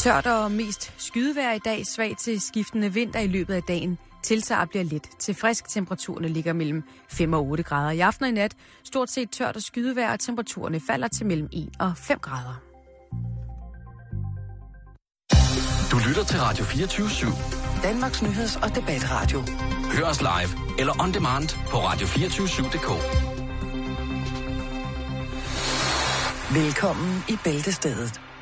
Tørt og mest skydevejr i dag, svag til skiftende vinter i løbet af dagen. Tiltager bliver let til frisk. Temperaturerne ligger mellem 5 og 8 grader. I aften og i nat stort set tørt og skydevejr, og temperaturerne falder til mellem 1 og 5 grader. Du lytter til Radio 24 /7. Danmarks nyheds- og debatradio. Hør os live eller on demand på radio247.dk. Velkommen i Bæltestedet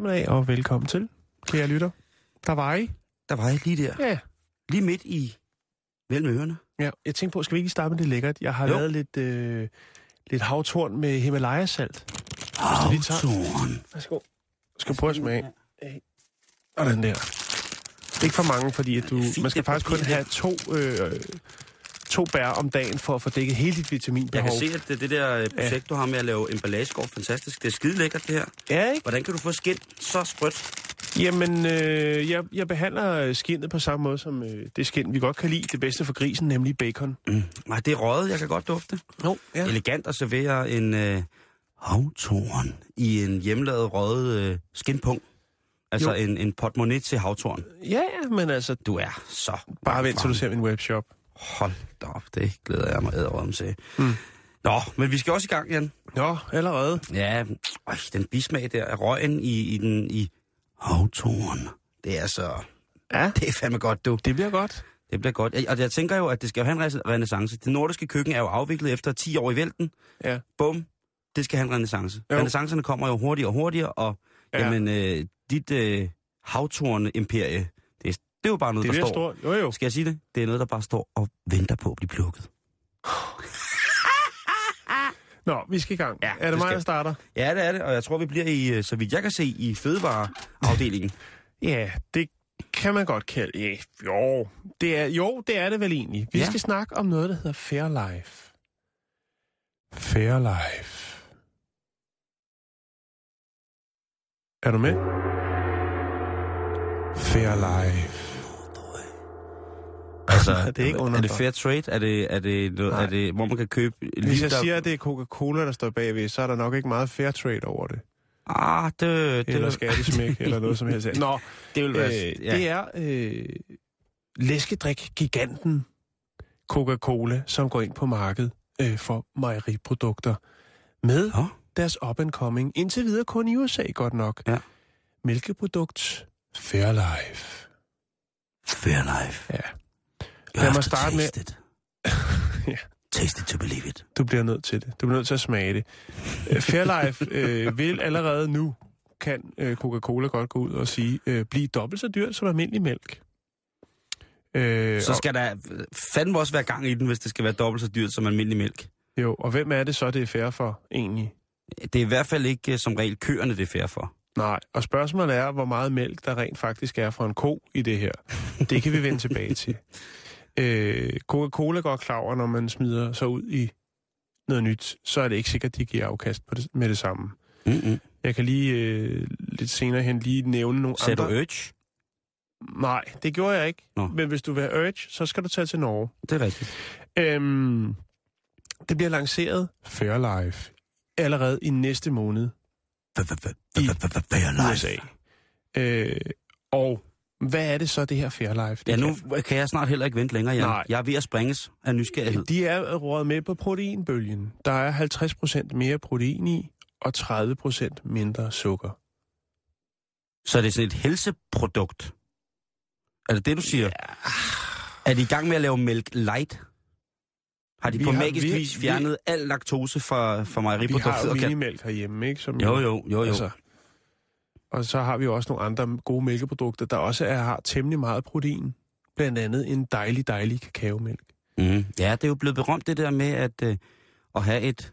Eftermiddag og velkommen til, kære lytter. Der var I. Der var jeg lige der. Ja. Lige midt i mellem ørerne. ja. Jeg tænkte på, skal vi ikke starte med det lækkert? Jeg har Jo. lavet lidt, øh, lidt havtorn med Himalaya-salt. Havtorn. Værsgo. Skal prøve at smage. af. Og den der. Ikke for mange, fordi at du, man skal faktisk kun have to, øh, to bær om dagen for at få dækket hele dit Jeg vitaminbehov. kan se, at det, det der øh, projekt, du har med at lave emballage, går fantastisk. Det er skide lækkert, det her. Ja, ikke? Hvordan kan du få skin så sprødt? Jamen, øh, jeg, jeg behandler skinnet på samme måde som øh, det skin, vi godt kan lide. Det bedste for grisen, nemlig bacon. Mm. Nej, det er røget. Jeg kan godt dufte. Jo, ja. Elegant at servere en øh, havtorn i en hjemmelavet røget øh, skinpung. Altså Jo. en, en portemonnaie til havtorn. Ja, men altså, Du er så... bare vent til du ser min webshop. Hold da op, det glæder jeg mig æderrøm til. Mm. Nå, men vi skal også i gang, Jan. Nå, allerede. Ja, øj, den bismag der af røgen i, i den i havtoren. Det er så... Ja, Det er fandme godt, du. det bliver godt. Det bliver godt. Og jeg tænker jo, at det skal jo have en renaissance. Det nordiske køkken er jo afviklet efter 10 år i vælten. Ja. Bum. Det skal have en renaissance. Jo. Renaissancerne kommer jo hurtigere og hurtigere, og ja. jamen, øh, dit øh, havtorne-imperie, det, er- jo bare noget, Det der bliver står... Jo, jo. Skal jeg sige det? Det er noget, der bare står og venter på at blive plukket. Nå, vi skal i gang. Ja, er det det mig, skal- der starter? Ja, det er det, og jeg tror, vi bliver i, øh, så vidt jeg kan se, i fødevareafdelingen. Ja, det kan man godt kalde. Ja, jo, det er, jo, det er det vel egentlig. Vi Ja. skal snakke om noget, der hedder Fairlife. Fairlife. Er du med? Fairlife. Altså, Det er ikke er under det fair trade? Er det, er det, Nej. er det hvor man kan købe... Hvis jeg der- siger, at det er Coca-Cola, der står bagved, så er der nok ikke meget fair trade over det. Ah, det, det, Eller skattesmæk, eller noget som helst. Nå, det vil være... Øh, det er øh, læskedrik-giganten Coca-Cola, som går ind på markedet øh, for mejeriprodukter med Nå. deres up-and-coming, indtil videre kun i USA godt nok, Ja. mælkeprodukt Fairlife. Fair life. Ja. Lad mig starte med- taste It. Ja. Taste it to believe it. Du bliver nødt til det. Du bliver nødt til at smage det. Øh, Fairlife øh, vil allerede nu, kan øh, Coca-Cola godt gå ud og sige, øh, blive dobbelt så dyrt som almindelig mælk. Øh, Så skal der fandme også være gang i den, hvis det skal være dobbelt så dyrt som almindelig mælk. Jo, og hvem er det så, det er fair for, egentlig? Det er i hvert fald ikke øh, som regel køerne, det er fair for. Nej, og spørgsmålet er, hvor meget mælk der rent faktisk er for en ko i det her. Det kan vi vende tilbage til. Øh, Coca-Cola går klar over, når man smider sig ud i noget nyt, så er det ikke sikkert, at de giver afkast på det, med det samme. Mm-mm. Jeg kan lige øh, lidt senere hen lige nævne nogle Sagde du andre... Urge? Nej, det gjorde jeg ikke. Nå. Men hvis du vil have Urge, så skal du tage til Norge. Det er rigtigt. Øhm, det bliver lanceret Fairlife allerede i næste måned Fair USA. Øh, og hvad er det så, det her Fairlife? Ja, det nu kan? kan jeg snart heller ikke vente længere, Jan. Nej. Jeg er ved at sprænges af nysgerrighed. De er rådet med på proteinbølgen. Der er 50% mere protein i, og 30% mindre sukker. Så er det sådan et helseprodukt? Er det det, du siger? Er de i gang med at lave mælk light? Har de Vi på har- magisk vi- vis vi- fjernet al laktose fra, fra Vi mejeriproduktet? har jo minimælk herhjemme, ikke? Som Jo, jo, jo, jo. Altså, og så har vi jo også nogle andre gode mælkeprodukter, der også er, har temmelig meget protein. Blandt andet en dejlig, dejlig kakaomælk. Mm. Ja, det er jo blevet berømt det der med at, øh, at have et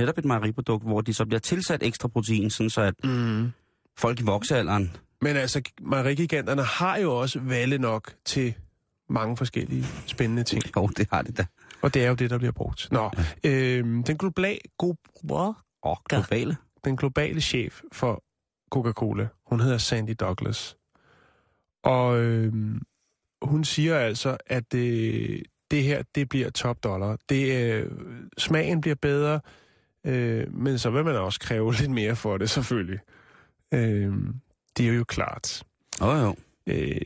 netop et mejeriprodukt, hvor de så bliver tilsat ekstra protein, sådan så at Mm. folk i voksealderen... Men altså, mejerigiganterne har jo også valde nok til mange forskellige spændende ting. Jo, det har det da. Og det er jo det, der bliver brugt. Nå, øhm, den, globale, go? Åh, globale. den globale chef for Coca-Cola, hun hedder Sandy Douglas. Og øhm, hun siger altså, at det, det her, det bliver top dollar. Det, øh, smagen bliver bedre, øh, men så vil man også kræve lidt mere for det, selvfølgelig. Øh, det er jo klart. Åh, oh, jo. Øh,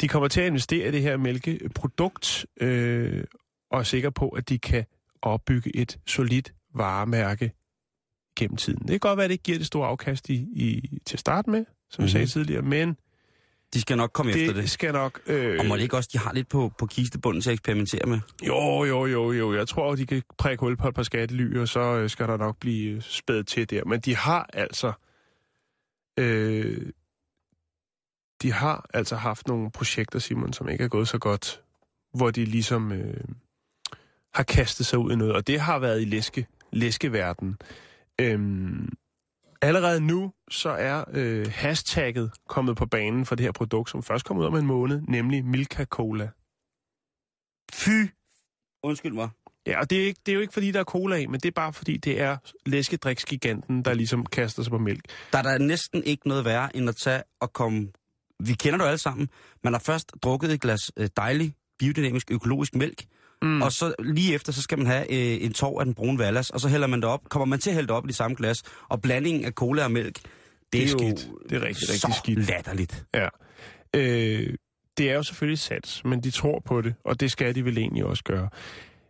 de kommer til at investere i det her mælkeprodukt, øh, og er sikre på, at de kan opbygge et solidt varemærke gennem tiden. Det kan godt være, at det ikke giver det store afkast i, i, til at starte med, som mm-hmm. jeg sagde tidligere, men De skal nok komme efter det, det. det skal nok... Øh, Og må det ikke også, de har lidt på, på kistebunden til at eksperimentere med? jo, jo, jo, jo. Jeg tror, de kan prikke hul på et par skattely, og så øh, skal der nok blive øh, spædet til der. Men de har altså... Øh, de har altså haft nogle projekter, Simon, som ikke er gået så godt, hvor de ligesom øh, har kastet sig ud i noget, og det har været i læske, læskeverden. Øhm, allerede nu, så er øh, hashtagget kommet på banen for det her produkt, som først kommer ud om en måned, nemlig Milka Cola. Fy! Undskyld mig. Ja, og det er, ikke, det er jo ikke, fordi der er cola i, men det er bare, fordi det er læskedriksgiganten, der ligesom kaster sig på mælk. Der er der næsten ikke noget værre, end at tage og komme... Vi kender det jo alle sammen. Man har først drukket et glas øh, dejlig, biodynamisk, økologisk mælk, mm. og så lige efter, så skal man have øh, en tår af den brune vallas, og så hælder man det op. Kommer man til at hælde det op i det samme glas, og blandingen af cola og mælk, det, Det er er, jo skidt. Det er rigtig, rigtig skidt. latterligt. Ja. Øh, det er jo selvfølgelig sats, men de tror på det, og det skal de vel egentlig også gøre.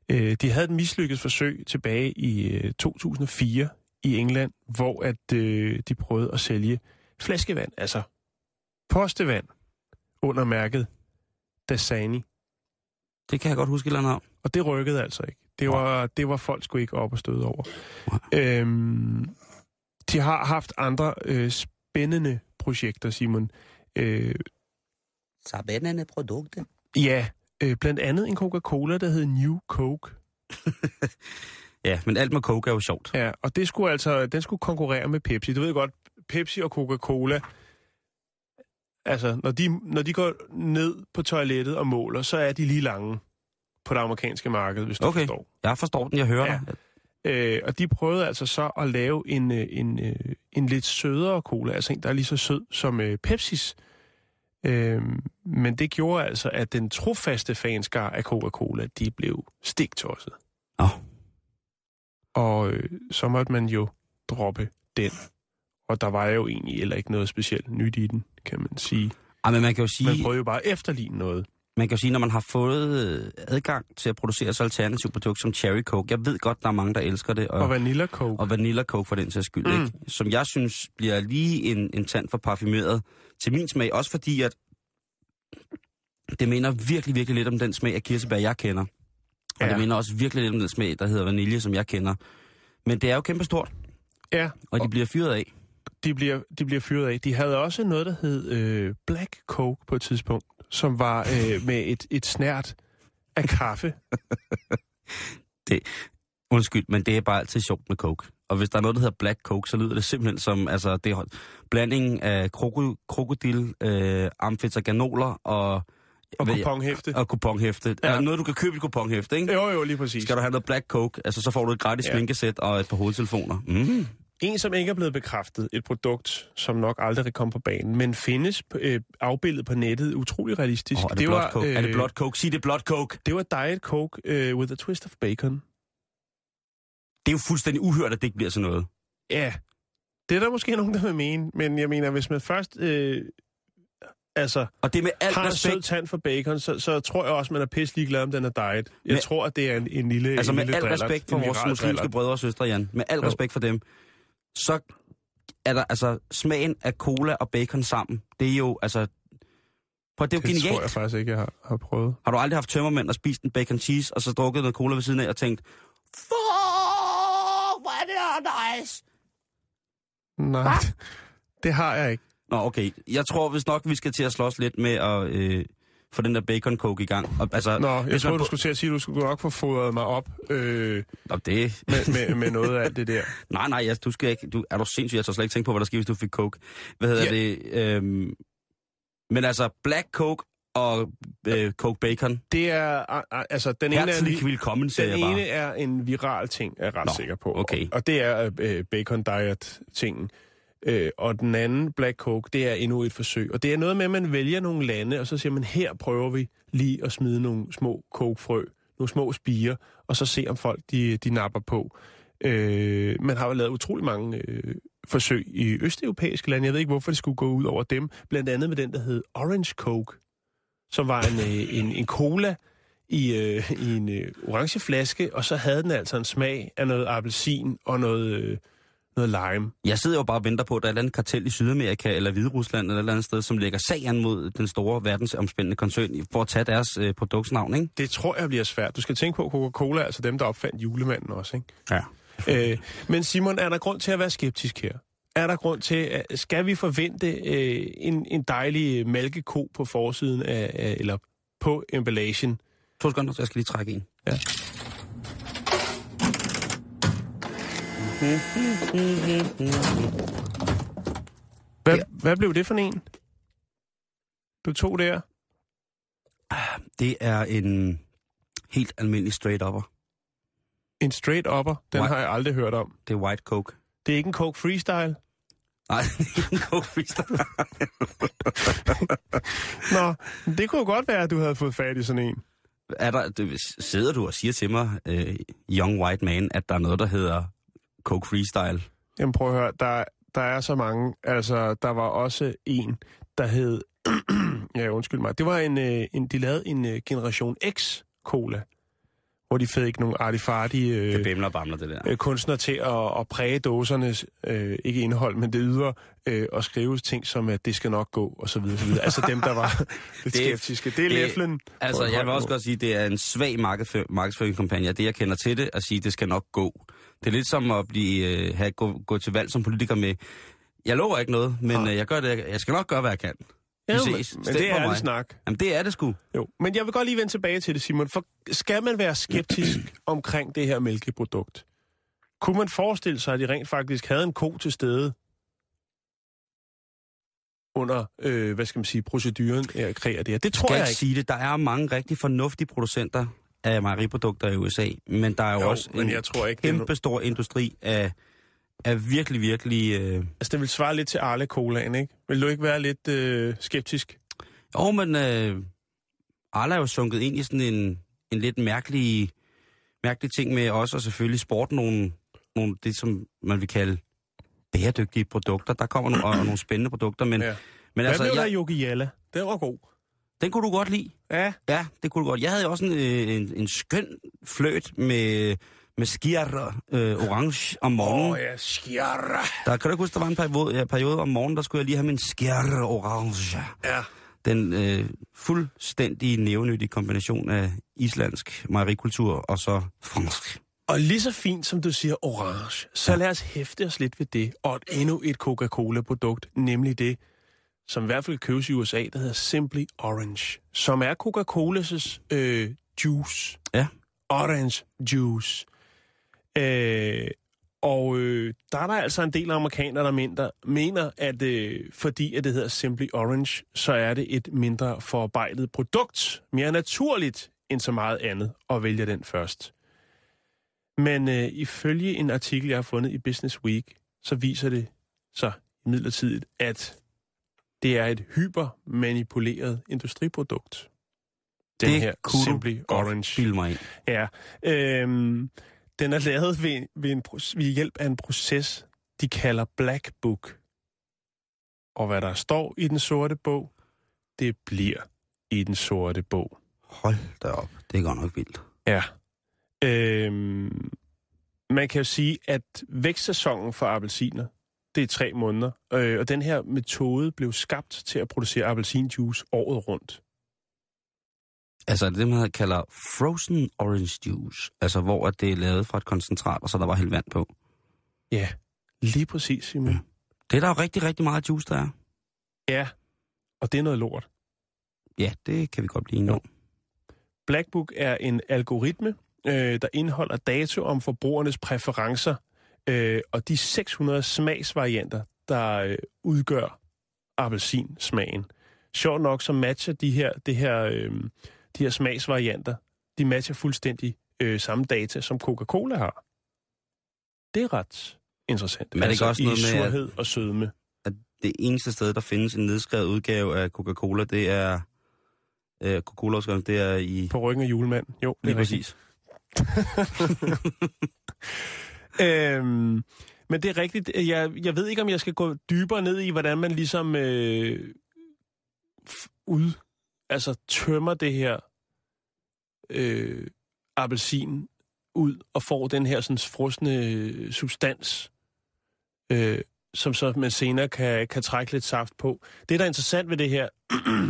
Øh, de havde et mislykket forsøg tilbage i øh, 2004 i England, hvor at øh, de prøvede at sælge flaskevand, altså postevand, under mærket Dasani. Det kan jeg godt huske et eller andet om. Og det rykkede altså ikke. Det var, det var folk sgu ikke op og støde over. Øhm, de har haft andre øh, spændende projekter, Simon. Øh, Sabendende produkter. ja, øh, blandt andet en Coca-Cola, der hed New Coke. Ja, men alt med coke er jo sjovt. Ja, og det skulle altså, den skulle konkurrere med Pepsi. Du ved godt, Pepsi og Coca-Cola, altså, når de, når de går ned på toilettet og måler, så er de lige lange på det amerikanske marked, hvis du Okay. forstår. Jeg forstår den, jeg hører Ja. dig. Øh, og de prøvede altså så at lave en, øh, en, øh, en lidt sødere cola, altså en, der er lige så sød som øh, Pepsis. Øh, men det gjorde altså, at den trofaste fanskar af Coca-Cola, de blev stiktosset. Nå. Og øh, så måtte man jo droppe den. Og der var jo egentlig heller ikke noget specielt nyt i den, kan man sige. Ej, men man kan jo sige... Man prøvede jo bare at efterligne noget. Man kan jo sige, når man har fået øh, adgang til at producere så alternativ produkt som Cherry Coke, jeg ved godt, der er mange, der elsker det, Og og, Vanilla Coke. og Vanilla Coke for den sags skyld, Mm. ikke? som jeg synes bliver lige en, en tand for parfumeret til min smag, også fordi, at det minder virkelig, virkelig lidt om den smag af kirsebær, jeg kender. Og ja. det minder også virkelig lidt om den smag, der hedder vanilje, som jeg kender. Men det er jo kæmpestort, Ja, og de bliver fyret af. De bliver, de bliver fyret af. De havde også noget, der hed øh, Black Coke på et tidspunkt, som var øh, med et, et snært af kaffe. Undskyld, men det er bare altid sjovt med coke. Og hvis der er noget, der hedder black coke, så lyder det simpelthen som altså, det er blandingen af kroko, krokodil, øh, amfetaganoler og... Og kuponhæfte. Og kuponhæfte. Ja. Noget, du kan købe i kuponhæfte, ikke? Jo, jo, lige præcis. Skal du have noget black coke, altså så får du et gratis ja. sminkesæt og et par hovedtelefoner. Mm. En, som ikke er blevet bekræftet, et produkt, som nok aldrig komme på banen, men findes øh, afbildet på nettet utrolig realistisk. Oh, er, det var, blot coke? er det blot coke? Sig det blot coke. Det var Diet Coke øh, with a twist of bacon. Det er jo fuldstændig uhørt, at det ikke bliver sådan noget. Ja, det er der måske nogen, der vil mene, men jeg mener, hvis man først øh, altså, Og det med al har en sød respekt, tand for bacon, så, så tror jeg også, man er pisse ligeglad, om den er diet. Jeg Men- tror, at det er en, en lille altså en med lille al drillert, respekt for vores muslimske brødre og søstre, Jan, med al Jo. respekt for dem, så er der altså smagen af cola og bacon sammen. Det er jo, altså... Prøv, det er jo Det genialt. tror jeg faktisk ikke, jeg har, har prøvet. Har du aldrig haft tømmermænd og spist en bacon cheese, og så drukket noget cola ved siden af og tænkt, fuck, hvor er det her nice. Nej, det har jeg ikke. Nå, okay. Jeg tror vist nok, vi skal til at slås lidt med at øh, få den der bacon coke i gang. Og, altså, Nå, jeg man du skulle til at sige, at du skulle nok få fodret mig op øh, Nå, det... med, med, med noget af alt det der. Nej, nej, jeg, du skal ikke... Du, er du sindssyg? Jeg tør slet ikke tænke på, hvad der sker, hvis du fik coke. Hvad hedder Ja. det? Øhm, men altså, black coke og øh, coke bacon. Det er, altså, den ene er, siger den jeg bare. ene er en viral ting, er jeg ret Nå, sikker på. okay. Og, og det er øh, bacon diet-tingen. Øh, og den anden, Black Coke, det er endnu et forsøg. Og det er noget med, at man vælger nogle lande, og så siger man, her prøver vi lige at smide nogle små kokefrø, nogle små spiger, og så se, om folk de, de napper på. Øh, man har jo lavet utrolig mange øh, forsøg i østeuropæiske lande. Jeg ved ikke, hvorfor det skulle gå ud over dem. Blandt andet med den, der hed Orange Coke, som var en, øh, en, en cola i, øh, i en øh, orange flaske, og så havde den altså en smag af noget appelsin og noget, øh, noget lime. Jeg sidder jo bare og venter på, at der er et eller andet kartel i Sydamerika eller Hviderusland eller et eller andet sted, som lægger sagen mod den store verdensomspændende koncern for at tage deres øh, produktsnavn, ikke? Det tror jeg bliver svært. Du skal tænke på, Coca-Cola altså dem, der opfandt julemanden også. Ikke? Ja. Øh, men Simon, er der grund til at være skeptisk her? Er der grund til, at, skal vi forvente øh, en, en dejlig mælkeko på forsiden af, af eller på emballagen? To sekunder, jeg skal lige trække en. Ja. Hvad, Ja. hvad blev det for en? Du tog der? Det er en helt almindelig straight upper. En straight upper? Den White. har jeg aldrig hørt om. Det er white coke. Det er ikke en Coke Freestyle? Nej, en coke freestyle. Nå, det kunne godt være, at du havde fået fat i sådan en. er der, det, sidder du og siger til mig, øh, young white man, at der er noget, der hedder coke freestyle? Jamen prøv at høre, der, der er så mange. Altså, der var også en, der hed... ja, undskyld mig. Det var en, øh, en de lavede en øh, Generation X cola, hvor de fik nogle artifartige Det øh, bimler og bamler, det der. øh, kunstnere til at, at præge dåsernes, øh, ikke indhold, men det ydre, øh, og skrive ting som, at det skal nok gå, og så videre, så videre. Altså dem, der var lidt Det skeptiske. Det er det- læflen. Altså, jeg vil også godt sige, at det er en svag markedsfør- markedsføringskampagne. Det, jeg kender til det, at sige, at det skal nok gå. Det er lidt som at blive, øh, have, gå, gå til valg som politiker med, jeg lover ikke noget, men Nej. øh, jeg, gør det, jeg skal nok gøre, hvad jeg kan. Vi Ja, ses. men, men det er ærlig snak. Jamen, det er det sgu. Jo, men jeg vil godt lige vende tilbage til det, Simon. For skal man være skeptisk omkring det her mælkeprodukt? Kunne man forestille sig, at de rent faktisk havde en ko til stede under, øh, hvad skal man sige, proceduren at kreere det her? Det tror Skal jeg ikke ikke. sige det. Der er mange rigtig fornuftige producenter af mejeriprodukter i USA, men der er jo, Jo, også men en jeg tror ikke, det kæmpe stor industri af, af virkelig, virkelig... Øh... Altså, det vil svare lidt til Arle Colaen, ikke? Vil du ikke være lidt øh, skeptisk? Jo, men øh, Arla er jo sunket ind i sådan en, en lidt mærkelig, mærkelig ting med også, og selvfølgelig sport nogle, nogle, det som man vil kalde bæredygtige produkter. Der kommer Ja. ja. Ja, Ja, det kunne du godt. Jeg havde også en, øh, en, en skøn fløt med, med skier øh, orange om morgenen. Åh Oh, ja. ja, skjarra. Der kan du ikke huske, der var en periode, ja, periode om morgenen, der skulle jeg lige have min skier orange. Ja. Den øh, fuldstændig nævnyttige kombination af islandsk mejerikultur og så fransk. Og lige så fint som du siger orange, så lad os hæfte os lidt ved det, og endnu et Coca-Cola-produkt, nemlig det, som i hvert fald købes i USA, der hedder Simply Orange, som er Coca-Colas øh, juice. Ja. Orange juice. Øh, og øh, der er der altså en del amerikanere, der mener, mener at øh, fordi at det hedder Simply Orange, så er det et mindre forarbejdet produkt. Mere naturligt end så meget andet, og vælge den først. Men øh, ifølge en artikel, jeg har fundet i Business Week, så viser det sig midlertidigt, at det er et hypermanipuleret industriprodukt. Den det her kunne Simply du godt Orange. bilde mig. Ja. Øhm, den er lavet ved, ved, en, ved hjælp af en proces, de kalder Black Book. Og hvad der står i den sorte bog, det bliver i den sorte bog. Hold da op. Det er godt nok vildt. Ja. Øhm, man kan jo sige, at vækstsæsonen for appelsiner, det er tre måneder. Øh, og den her metode blev skabt til at producere appelsinjuice året rundt. Altså det, man kalder frozen orange juice. Altså hvor at det er lavet fra et koncentrat, og så der var helt vand på. Ja, lige præcis, Simon. Ja. Det er der jo rigtig, rigtig meget juice, der er. Ja, og det er noget lort. Ja, det kan vi godt blive enige om. Blackbook er en algoritme, øh, der indeholder data om forbrugernes præferencer øh, og de 600 smagsvarianter, der øh, udgør appelsinsmagen. Sjovt nok, så matcher de her, det her, øh, de her smagsvarianter, de matcher fuldstændig øh, samme data, som Coca-Cola har. Det er ret interessant. Men er det ikke også i noget med, at- surhed og sødme. At det eneste sted, der findes en nedskrevet udgave af Coca-Cola, det er... Øh, coca cola det er i... På ryggen af julemanden. Jo, Lige præcis. Øhm, men det er rigtigt. Jeg, jeg ved ikke, om jeg skal gå dybere ned i, hvordan man ligesom øh, ud, altså tømmer det her øh, appelsin ud og får den her sådan frosne øh, substans, øh, som så man senere kan, kan trække lidt saft på. Det, der er interessant ved det her,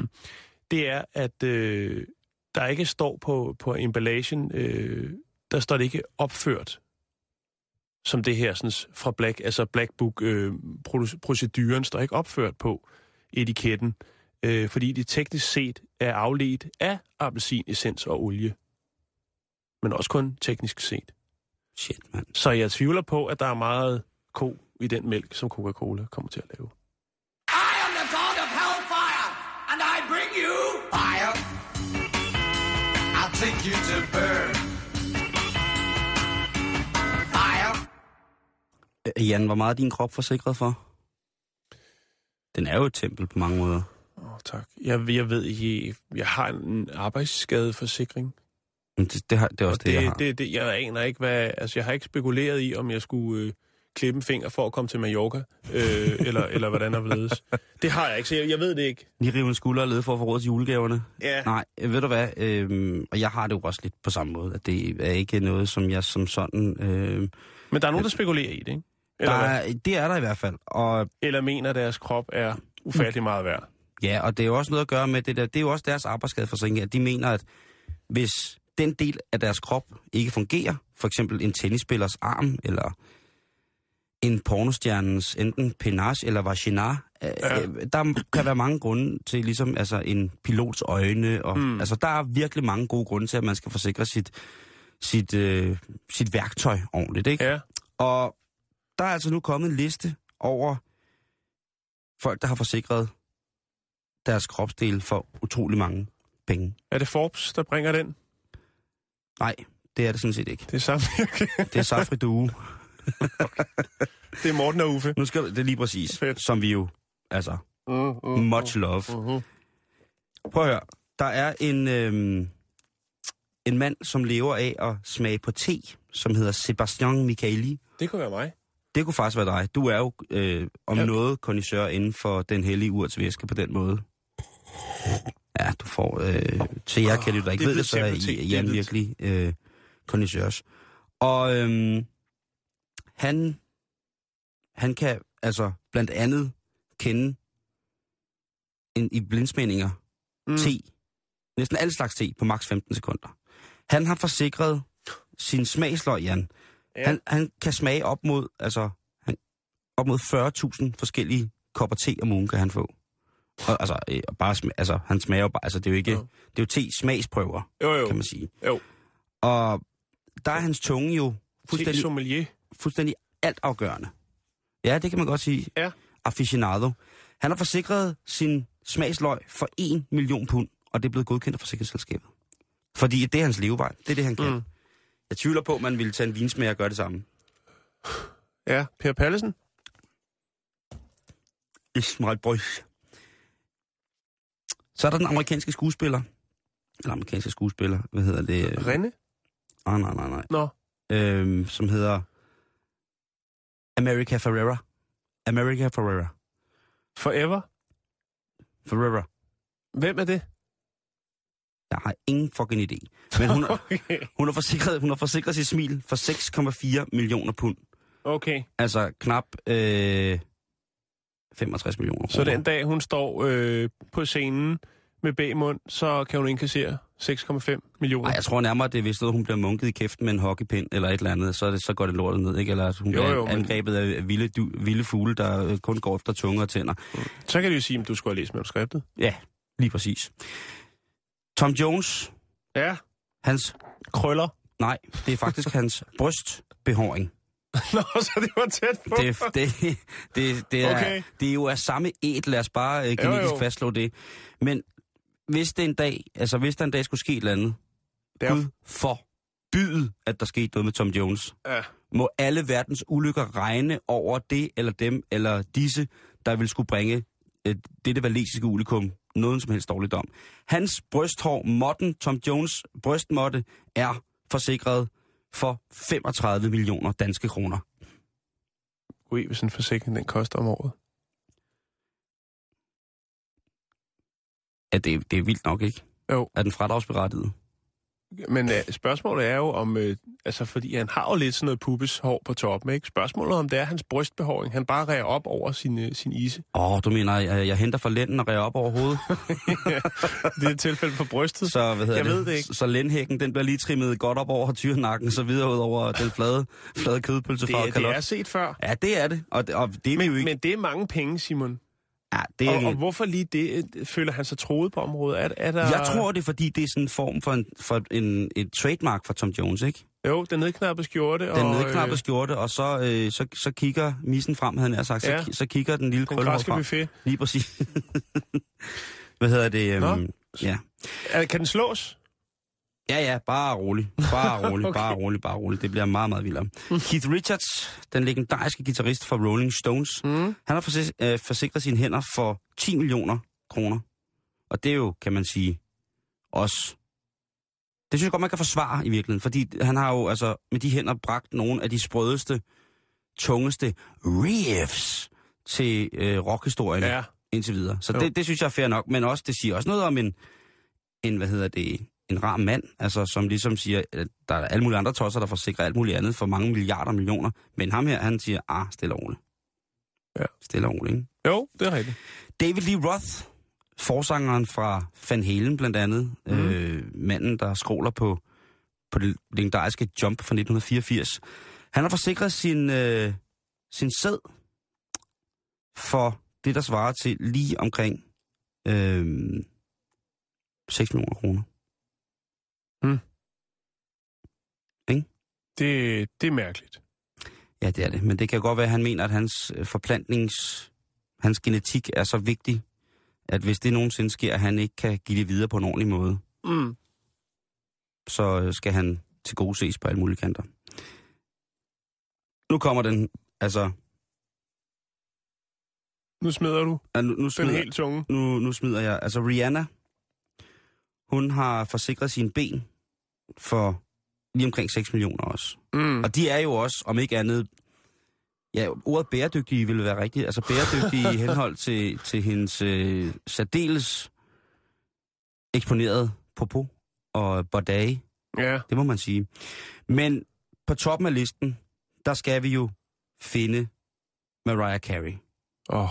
det er, at øh, der ikke står på, på emballagen, øh, der står det ikke opført som det her sådan, fra Black, altså Black Book øh, står ikke opført på etiketten, øh, fordi det teknisk set er afledt af appelsinessens og olie. Men også kun teknisk set. Shit, mand. Så jeg tvivler på, at der er meget ko i den mælk, som Coca-Cola kommer til at lave. I am the god of hellfire, and I bring you fire. I'll take you to burn. Jan, hvor meget er din krop forsikret for? Den er jo et tempel på mange måder. Oh, tak. Jeg, jeg ved ikke, jeg har en arbejdsskadeforsikring. Det, det, har, det er også Og det, jeg har. det, det, jeg aner ikke, hvad... Altså, jeg har ikke spekuleret i, om jeg skulle øh, klippe en finger for at komme til Mallorca, øh, eller, eller hvordan der ledes. Det har jeg ikke, så jeg, jeg ved det ikke. Lige rive en skulder og lede for at få råd til julegaverne. Ja. Nej, øh, ved du hvad? Øhm, og jeg har det jo også lidt på samme måde, at det er ikke noget, som jeg som sådan... Øh, Men der er nogen, der spekulerer i det, ikke? Eller, der er, det er der i hvert fald. Og eller mener, at deres krop er ufattelig meget værd. ja, og det er jo også noget at gøre med det der. Det er jo også deres arbejdsskadeforsikring, at de mener, at hvis den del af deres krop ikke fungerer, for eksempel en tennisspillers arm, eller en pornostjernens enten penage eller vagina, ja. Ja. der kan være mange grunde til ligesom altså en pilots øjne, og Mm. altså der er virkelig mange gode grunde til, at man skal forsikre sit, sit, øh, sit værktøj ordentligt, ikke? Ja. Og der er altså nu kommet en liste over folk, der har forsikret deres kropsdel for utrolig mange penge. Er det Forbes, der bringer den? Nej, det er det sådan set ikke. Det er samme. Det er Safri Due. det er Morten og Uffe. Nu skal det er lige præcis, Fedt. som vi jo, altså, Mm, mm, much love. mm-hmm. Prøv at høre. Der er en, øhm, en mand, som lever af at smage på te, som hedder Sebastian Michaeli. Det kunne være mig. Det kunne faktisk være dig. Du er jo øh, om ja. noget kondisør inden for den hellige urtsvæske på den måde. Ja, du får... Øh, til jer kan du der ikke det ved det, så er. I, er virkelig øh, kondisørs. Og øhm, han, han kan altså blandt andet kende en, i blindsmændinger mm. te. Næsten alle slags te på maks 15 sekunder. Han har forsikret sin smagsløg, Jan. Ja. Ja. Han, han kan smage op mod, altså, han, op mod 40.000 forskellige kopper te om ugen kan han få. Og, altså, øh, bare smag, altså, han smager jo bare, altså, det er jo ikke, Jo. det er jo te smagsprøver, Jo, jo. kan man sige. Jo. Og der er hans tunge jo fuldstændig, sommelier. fuldstændig altafgørende. Ja, det kan man godt sige. Ja. Aficionado. Han har forsikret sin smagsløg for 1 million pund, og det er blevet godkendt af forsikringsselskabet. Fordi det er hans levevej. Det er det, han kan. Mm. Jeg tvivler på, at man ville tage en vinsmager og gøre det samme. Ja, Per Pallesen. Ismail Boys. Så er der den amerikanske skuespiller. Eller amerikanske skuespiller, hvad hedder det? Renne. Ah, nej, nej, nej. Nå. Øhm, som hedder America Ferrera. America Ferrera. Forever. Ferrera. Hvem er det? Jeg har ingen fucking idé. Men hun, Okay. hun, har forsikret, hun har forsikret sit smil for 6,4 millioner pund. okay. Altså knap øh, 65 millioner Så den dag, hun står øh, på scenen med bagmund, så kan hun indkassere 6,5 millioner. Nej, jeg tror nærmere, det er hvis noget, hun bliver munket i kæften med en hockeypind eller et eller andet, så, det, så går det lortet ned, ikke? Eller at hun Jo, bliver jo, men- angrebet af vilde, du, vilde fugle, der øh, kun går efter tunge og tænder. Så kan de jo sige, at du skulle have læst manuskriptet. Ja, lige præcis. Tom Jones, Ja, hans... krøller. Nej, det er faktisk hans brystbehåring. Nå, så det var tæt på. Det, det, det, det, er, Okay. det er jo af samme et, lad os bare uh, genetisk jo. fastslå det. Men hvis det en dag, altså hvis der en dag skulle ske et eller andet, Det er- Gud forbyde, at der skete noget med Tom Jones. Ja. Må alle verdens ulykker regne over det eller dem eller disse, der vil skulle bringe øh, dette valesiske unikum noget som helst dårligt om. Hans brysthår, modden, Tom Jones brystmåtte, er forsikret for 35 millioner danske kroner. Ui, hvis en forsikring den koster om året. Ja, det, det er vildt nok, ikke? Jo. Er den fradragsberettiget? Men uh, spørgsmålet er jo om, uh, altså fordi han har jo lidt sådan noget pubis hår på toppen, ikke? Spørgsmålet er, om det er hans brystbehåring. Han bare ræger op over sin, uh, sin ise. Åh, oh, du mener, jeg, jeg henter for lænden og ræger op over hovedet? Det er et tilfælde for brystet. Så, hvad hedder Jeg det? ved det ikke. Så, lændhækken, den bliver lige trimmet godt op over tyrenakken, så videre ud over den flade, flade kødpølse Det, fra er- det er set før. Ja, det er det. Og, det- og det er vi jo Men, ikke. men det er mange penge, Simon. Ja, det er Og, ikke. og hvorfor lige det? øh, Føler han sig troet på området? Er, er der... Jeg tror, det er fordi, det er sådan en form for en, for en, et trademark for Tom Jones, ikke? Jo, den nedknappede skjorte. Den og, nedknappede skjorte, og så, øh, så, så kigger missen frem, havde jeg sagt. Så, Ja. så kigger den lille Den græske frem. buffet. Lige præcis. hvad hedder det? Nå. Øhm, ja. Kan den slås? Ja, ja, bare rolig. Bare rolig, Okay. bare rolig, bare rolig. Det bliver meget, meget vildere. Keith Richards, den legendariske guitarist for Rolling Stones, Mm. han har øh, forsikret sine hænder for 10 millioner kroner. Og det er jo, kan man sige, også... Det synes jeg godt, man kan forsvare i virkeligheden, fordi han har jo altså med de hænder bragt nogle af de sprødeste, tungeste riffs til øh, rockhistorien Ja. indtil videre. Så Jo. det, det synes jeg er fair nok, men også det siger også noget om en, en hvad hedder det, en rar mand, altså som ligesom siger, at der er alle mulige andre tosser, der forsikrer alt muligt andet for mange milliarder millioner, men ham her, han siger, ah, stille og roligt. Ja. Stille og roligt, ikke? Jo, det er rigtigt. David Lee Roth, forsangeren fra Van Halen blandt andet, mm. øh, manden, der skråler på, på det legendariske Jump fra 1984, han har forsikret sin, øh, sin sæd for det, der svarer til lige omkring øh, 6 millioner kroner. Det, det er mærkeligt. Ja, det er det. Men det kan godt være, at han mener, at hans øh, forplantnings... Hans genetik er så vigtig, at hvis det nogensinde sker, at han ikke kan give det videre på en ordentlig måde, Mm. så øh, skal han til gode ses på alle mulige kanter. Nu kommer den, altså... Nu smider du ja, Nu, nu, den smider, helt tunge. nu, nu smider jeg... Altså, Rihanna, hun har forsikret sine ben for lige omkring 6 millioner også. Mm. Og de er jo også, om ikke andet... Ja, ordet bæredygtige ville være rigtigt. Altså bæredygtige i henhold til, til hendes øh, særdeles eksponerede popo og bordage. Ja. Det må man sige. Men på toppen af listen, der skal vi jo finde Mariah Carey. Åh. Oh.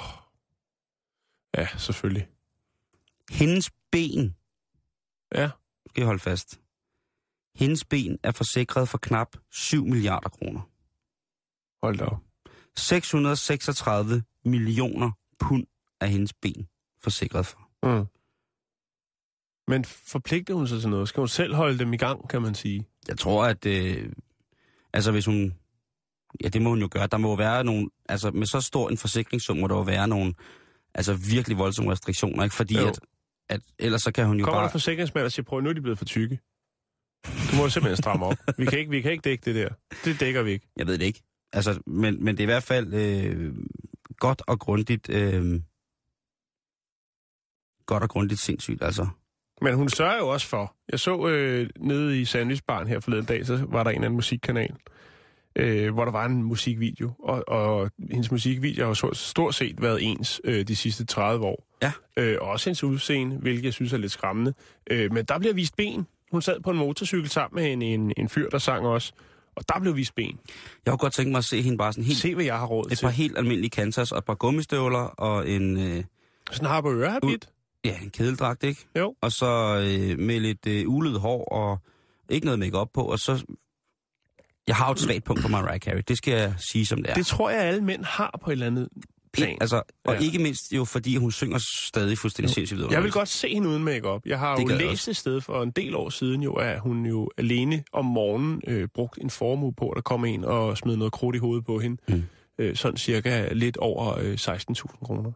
Ja, selvfølgelig. Hendes ben, Ja. skal I holde fast, hendes ben er forsikret for knap 7 milliarder kroner. Hold da op. 636 millioner pund af hendes ben forsikret for. Mm. Men forpligter hun sig til noget? Skal hun selv holde dem i gang, kan man sige? Jeg tror, at... Øh, altså, hvis hun... Ja, det må hun jo gøre. Der må være nogle... Altså, med så stor en forsikringssum må der jo være nogle... Altså, virkelig voldsomme restriktioner, ikke? Fordi Jo. at, at... Ellers så kan hun jo Kommer bare... der forsikringsmand og siger, prøv, nu er de blevet for tykke. Du må simpelthen stramme op. Vi kan, ikke, vi kan ikke dække det der. Det dækker vi ikke. Jeg ved det ikke. Altså, men, men det er i hvert fald øh, godt og grundigt... Øh, godt og grundigt sindssygt, altså. Men hun sørger jo også for. Jeg så øh, nede i Sandwichbaren her forleden dag, så var der en anden musikkanal, øh, hvor der var en musikvideo. Og, og hendes musikvideo har stort set været ens øh, de sidste 30 år. Ja. Øh, og også hendes udseende, hvilket jeg synes er lidt skræmmende. Øh, men der bliver vist ben. Hun sad på en motorcykel sammen med en, en, en fyr, der sang også. Og der blev vist ben. Jeg kunne godt tænke mig at se hende bare sådan helt... Se, hvad jeg har råd et til. par helt almindelige kansas og et par gummistøvler og en... Øh, Sådan har på ørehabit. ja, en kedeldragt, ikke? Jo. Og så øh, med lidt øh, ulet hår og ikke noget makeup på, og så... Jeg har jo et svagt punkt for Mariah Carey, det skal jeg sige som det er. Det tror jeg, alle mænd har på et eller andet plan. Altså, og Ja. ikke mindst jo, fordi hun synger stadig fuldstændig sindssygt. Jeg vil godt se hende uden makeup. Jeg har Det jo læst et sted for en del år siden, jo, at hun jo alene om morgenen øh, brugt en formue på, at der kom en og smed noget krudt i hovedet på hende. Mm. Øh, sådan cirka lidt over øh, 16.000 kroner.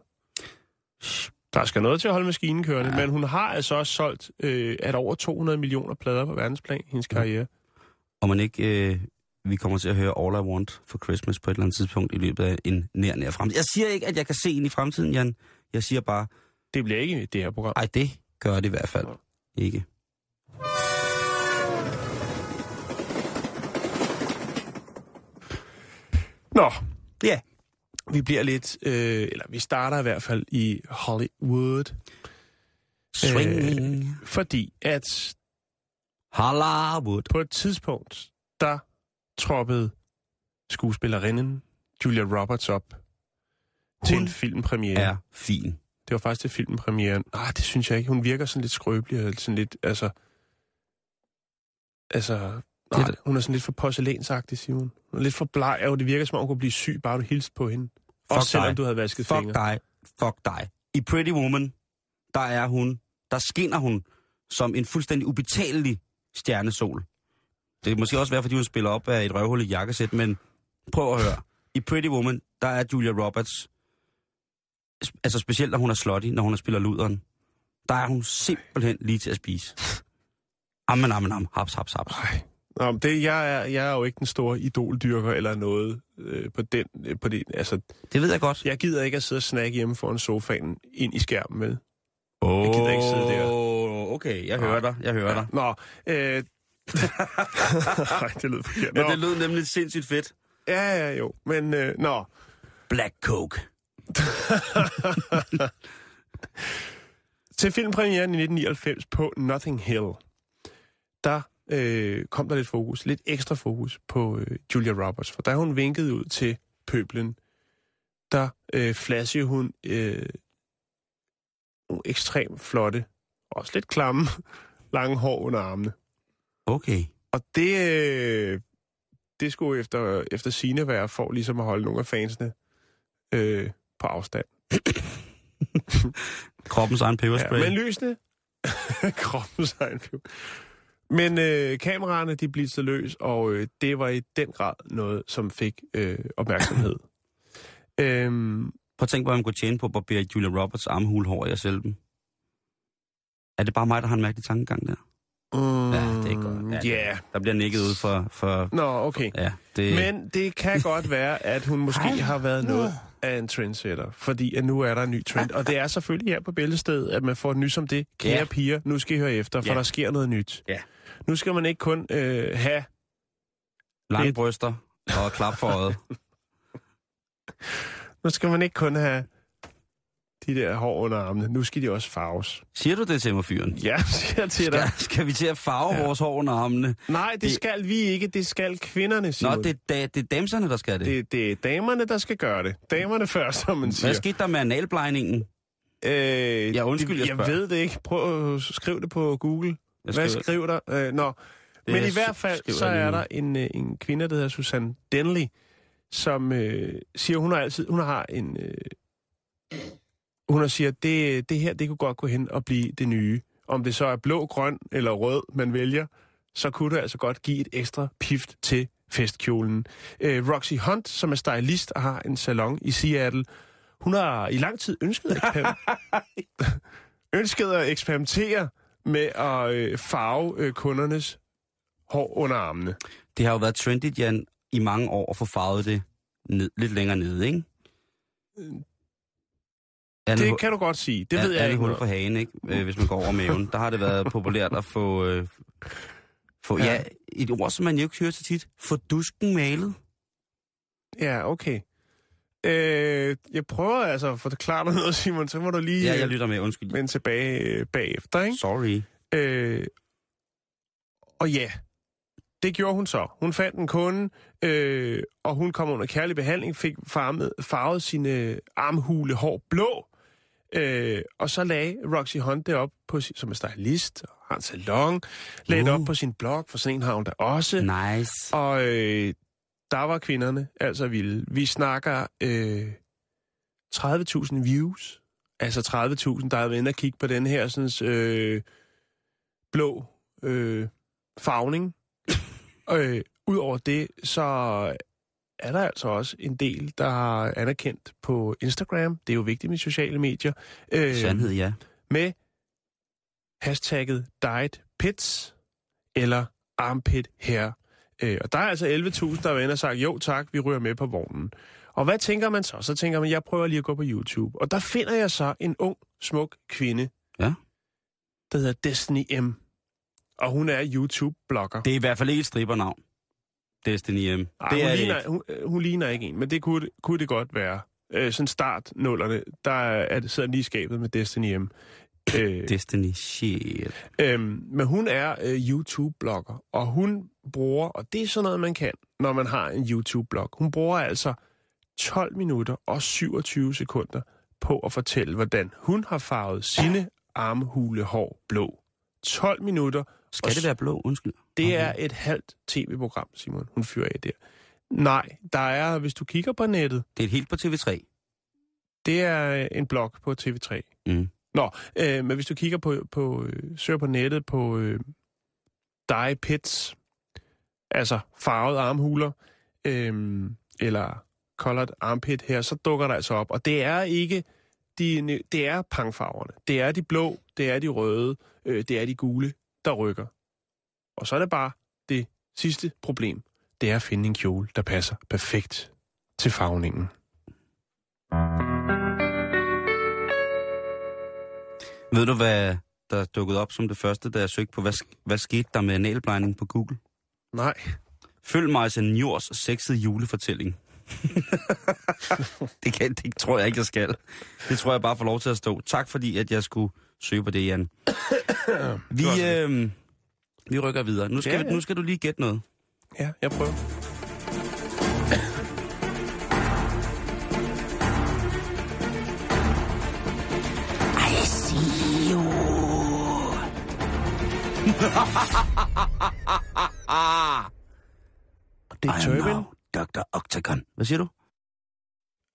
Der skal noget til at holde maskinen kørende, ja. men hun har altså også solgt øh, at over 200 millioner plader på verdensplan i hendes karriere. Og man ikke, øh, vi kommer til at høre All I Want for Christmas på et eller andet tidspunkt i løbet af en nær, nær fremtid. Jeg siger ikke, at jeg kan se ind i fremtiden, Jan. Jeg siger bare, Det bliver ikke det her program. ej, det gør det i hvert fald ikke. Nå, Ja. vi bliver lidt, øh, eller vi starter i hvert fald i Hollywood, Swing. fordi at Hollywood. på et tidspunkt, der troppede skuespillerinden Julia Roberts op til Hun en filmpremiere. Er fin. Det var faktisk til filmpremieren. Nej, det synes jeg ikke. Hun virker sådan lidt skrøbelig, og sådan lidt, altså... Altså... Nej, Det- hun er sådan lidt for porcelænsagtig, siger hun. Hun er lidt for bleg, og det virker som om, hun kunne blive syg, bare du hilste på hende. Også selvom dig. du havde vasket Fuck fingre. dig. Fuck dig. I Pretty Woman, der er hun, der skinner hun som en fuldstændig ubetalelig stjernesol. Det kan måske også være, fordi hun spiller op af et røvhul i jakkesæt, men prøv at høre. I Pretty Woman, der er Julia Roberts, altså specielt når hun er slutty, når hun spiller luderen, der er hun simpelthen lige til at spise. Ammen, ammen, am, haps, haps, haps. Ej. Nå, men det, jeg, er, jeg er jo ikke den store idoldyrker eller noget øh, på den. Øh, på det, altså, Det ved jeg godt. jeg gider ikke at sidde og snakke hjemme foran sofaen ind i skærmen med. Oh, Jeg gider ikke sidde der. Okay, jeg hører dig, jeg hører dig. Nå, øh... Ej, det lød forkert. Nå. Ja, det lød nemlig sindssygt fedt. Ja, ja, jo. Men, øh, nå. Black Coke. Til filmpremieren i 1999 på Nothing Hill, der øh, kom der lidt fokus, lidt ekstra fokus på øh, Julia Roberts. For da hun vinkede ud til pøblen, der øh, flashede hun øh, nogle ekstremt flotte, også lidt klamme, lange hår under armene. Okay. Og det, øh, det skulle efter, efter sine være for ligesom at holde nogle af fansene øh, på afstand. Kroppens egen peberspray. Ja, men lysene, kroppens egen peber. Men øh, kameraerne, de blitzede løs, og øh, det var i den grad noget, som fik øh, opmærksomhed. øhm, Prøv at tænke på, hvad man kunne tjene på at barbere Julia Roberts armhulhår i at sælge dem. Er det bare mig, der har en mærkelig tankegang der? Mm, Ja, det er godt. Ja, yeah. Der bliver nikket ud for... for Nå, okay. ja, det, Men det kan godt være, at hun måske har været noget af en trendsetter, fordi at nu er der en ny trend. Og det er selvfølgelig her på Bæltested, at man får et nys om det. Kære Ja. ja. piger, nu skal I høre efter, for Ja. der sker noget nyt. Ja. Nu skal man ikke kun øh, have... lange et- bryster og klap for øjet. Nu skal man ikke kun have de der hår under armene. Nu skal de også farves. Siger du det til mig, fyren? Ja, siger jeg til dig. Skal, skal vi til at farve ja. Vores hår under armene? Nej, det, Det- skal vi ikke. Det skal kvinderne, Simon. Nå, det, er da, det er damserne, der skal det. det. det, er damerne, der skal gøre det. Damerne først, som man siger. Hvad skete der med analblejningen? Øh, Ja, undskyld, jeg jeg spørger. ved det ikke. Prøv at skrive det på Google. Jeg Hvad skriver- skriver der? Øh, nå. Det Men i hvert fald, skriver så er der en, øh, en kvinde, der hedder Susanne Denley, som øh, siger, hun har altid, hun har en, øh, hun siger, det, det her, det kunne godt gå hen og blive det nye. Om det så er blå, grøn eller rød, man vælger, så kunne det altså godt give et ekstra pift til festkjolen. Øh, Roxy Hunt, som er stylist og har en salon i Seattle, hun har i lang tid ønsket at, eksper- ønsket at eksperimentere med at øh, farve øh, kundernes hår under armene. Det har jo været trendigt, Jan, i mange år at få farvet det ned, lidt længere nede, ikke? Andet Det kan du godt sige. Det ved jeg ikke hul for hagen, ikke? Øh, hvis man går over maven. Der har det været populært at få... Øh, få ja. Ja. et ord, som man jo ikke hører så tit. Få dusken malet. Ja, okay. Øh, jeg prøver altså at forklare dig noget, Simon, så må du lige Ja, øh, jeg lytter med. Undskyld. vende tilbage øh, bagefter, ikke? Sorry. Øh, og ja, det gjorde hun så. Hun fandt en kunde, øh, og hun kom under kærlig behandling, fik farmet, farvet sine armhule hår blå, øh, og så lagde Roxy Hunt det op, på, som er stylist og har en salon, lagde det Uh. op på sin blog, for sådan en har hun da også. Nice. Og øh, der var kvinderne altså vilde. Vi snakker øh, 30.000 views. Altså 30.000, der har været inde og kigge på den her sådan, øh, blå øh, farvning. øh, Udover det, så er der altså også en del, der har anerkendt på Instagram. Det er jo vigtigt med sociale medier. Øh, Sandhed, ja. med hashtagget diet pits eller armpit hair. Øh, og der er altså 11.000, der har været og sagt, jo tak, vi ryger med på vognen. Og hvad tænker man så? Så tænker man, jeg prøver lige at gå på YouTube. Og der finder jeg så en ung, smuk kvinde, Ja. der hedder Destiny M. Og hun er YouTube-blogger. Det er i hvert fald ikke et strippernavn. Destiny M. Ej, det hun, er det ligner, ikke. hun, øh, hun ligner ikke en, men det kunne, kunne det godt være. Øh, sådan start nullerne, der er, det sidder lige skabet med Destiny M. Øh, Destiny shit. Øhm, men hun er øh, YouTube-blogger, og hun bruger, og det er sådan noget, man kan, når man har en YouTube-blog. Hun bruger altså 12 minutter og 27 sekunder på at fortælle, hvordan hun har farvet sine armhulehår blå. 12 minutter. Skal det være blå? Undskyld. Det er et halvt tv-program, Simon, hun fyrer af der. Nej, der er, hvis du kigger på nettet, Det er et helt på TV3. det er en blog på TV3. Mm. Nå, øh, men hvis du kigger på, på øh, søger på nettet på øh, dye pits, altså farvede armhuler, øh, eller colored armpit her, så dukker der altså op. Og det er ikke de, det er pangfarverne. Det er de blå, det er de røde, øh, det er de gule, der rykker. Og så er det bare det sidste problem. Det er at finde en kjole, der passer perfekt til farvningen. Ved du, hvad der dukkede op som det første, da jeg søgte på, hvad, hvad skete der med analblegning på Google? Nej. Følg mig til Njors sexede julefortælling. det, kan, det tror jeg ikke, jeg skal. Det tror jeg bare får lov til at stå. Tak fordi, at jeg skulle søge på det, Jan. vi, øh, vi rykker videre. Nu skal, Ja, vi, ja. nu skal du lige gætte noget. Ja, jeg prøver. I see you. Am Turpin? now Dr. Octagon. Hvad siger du?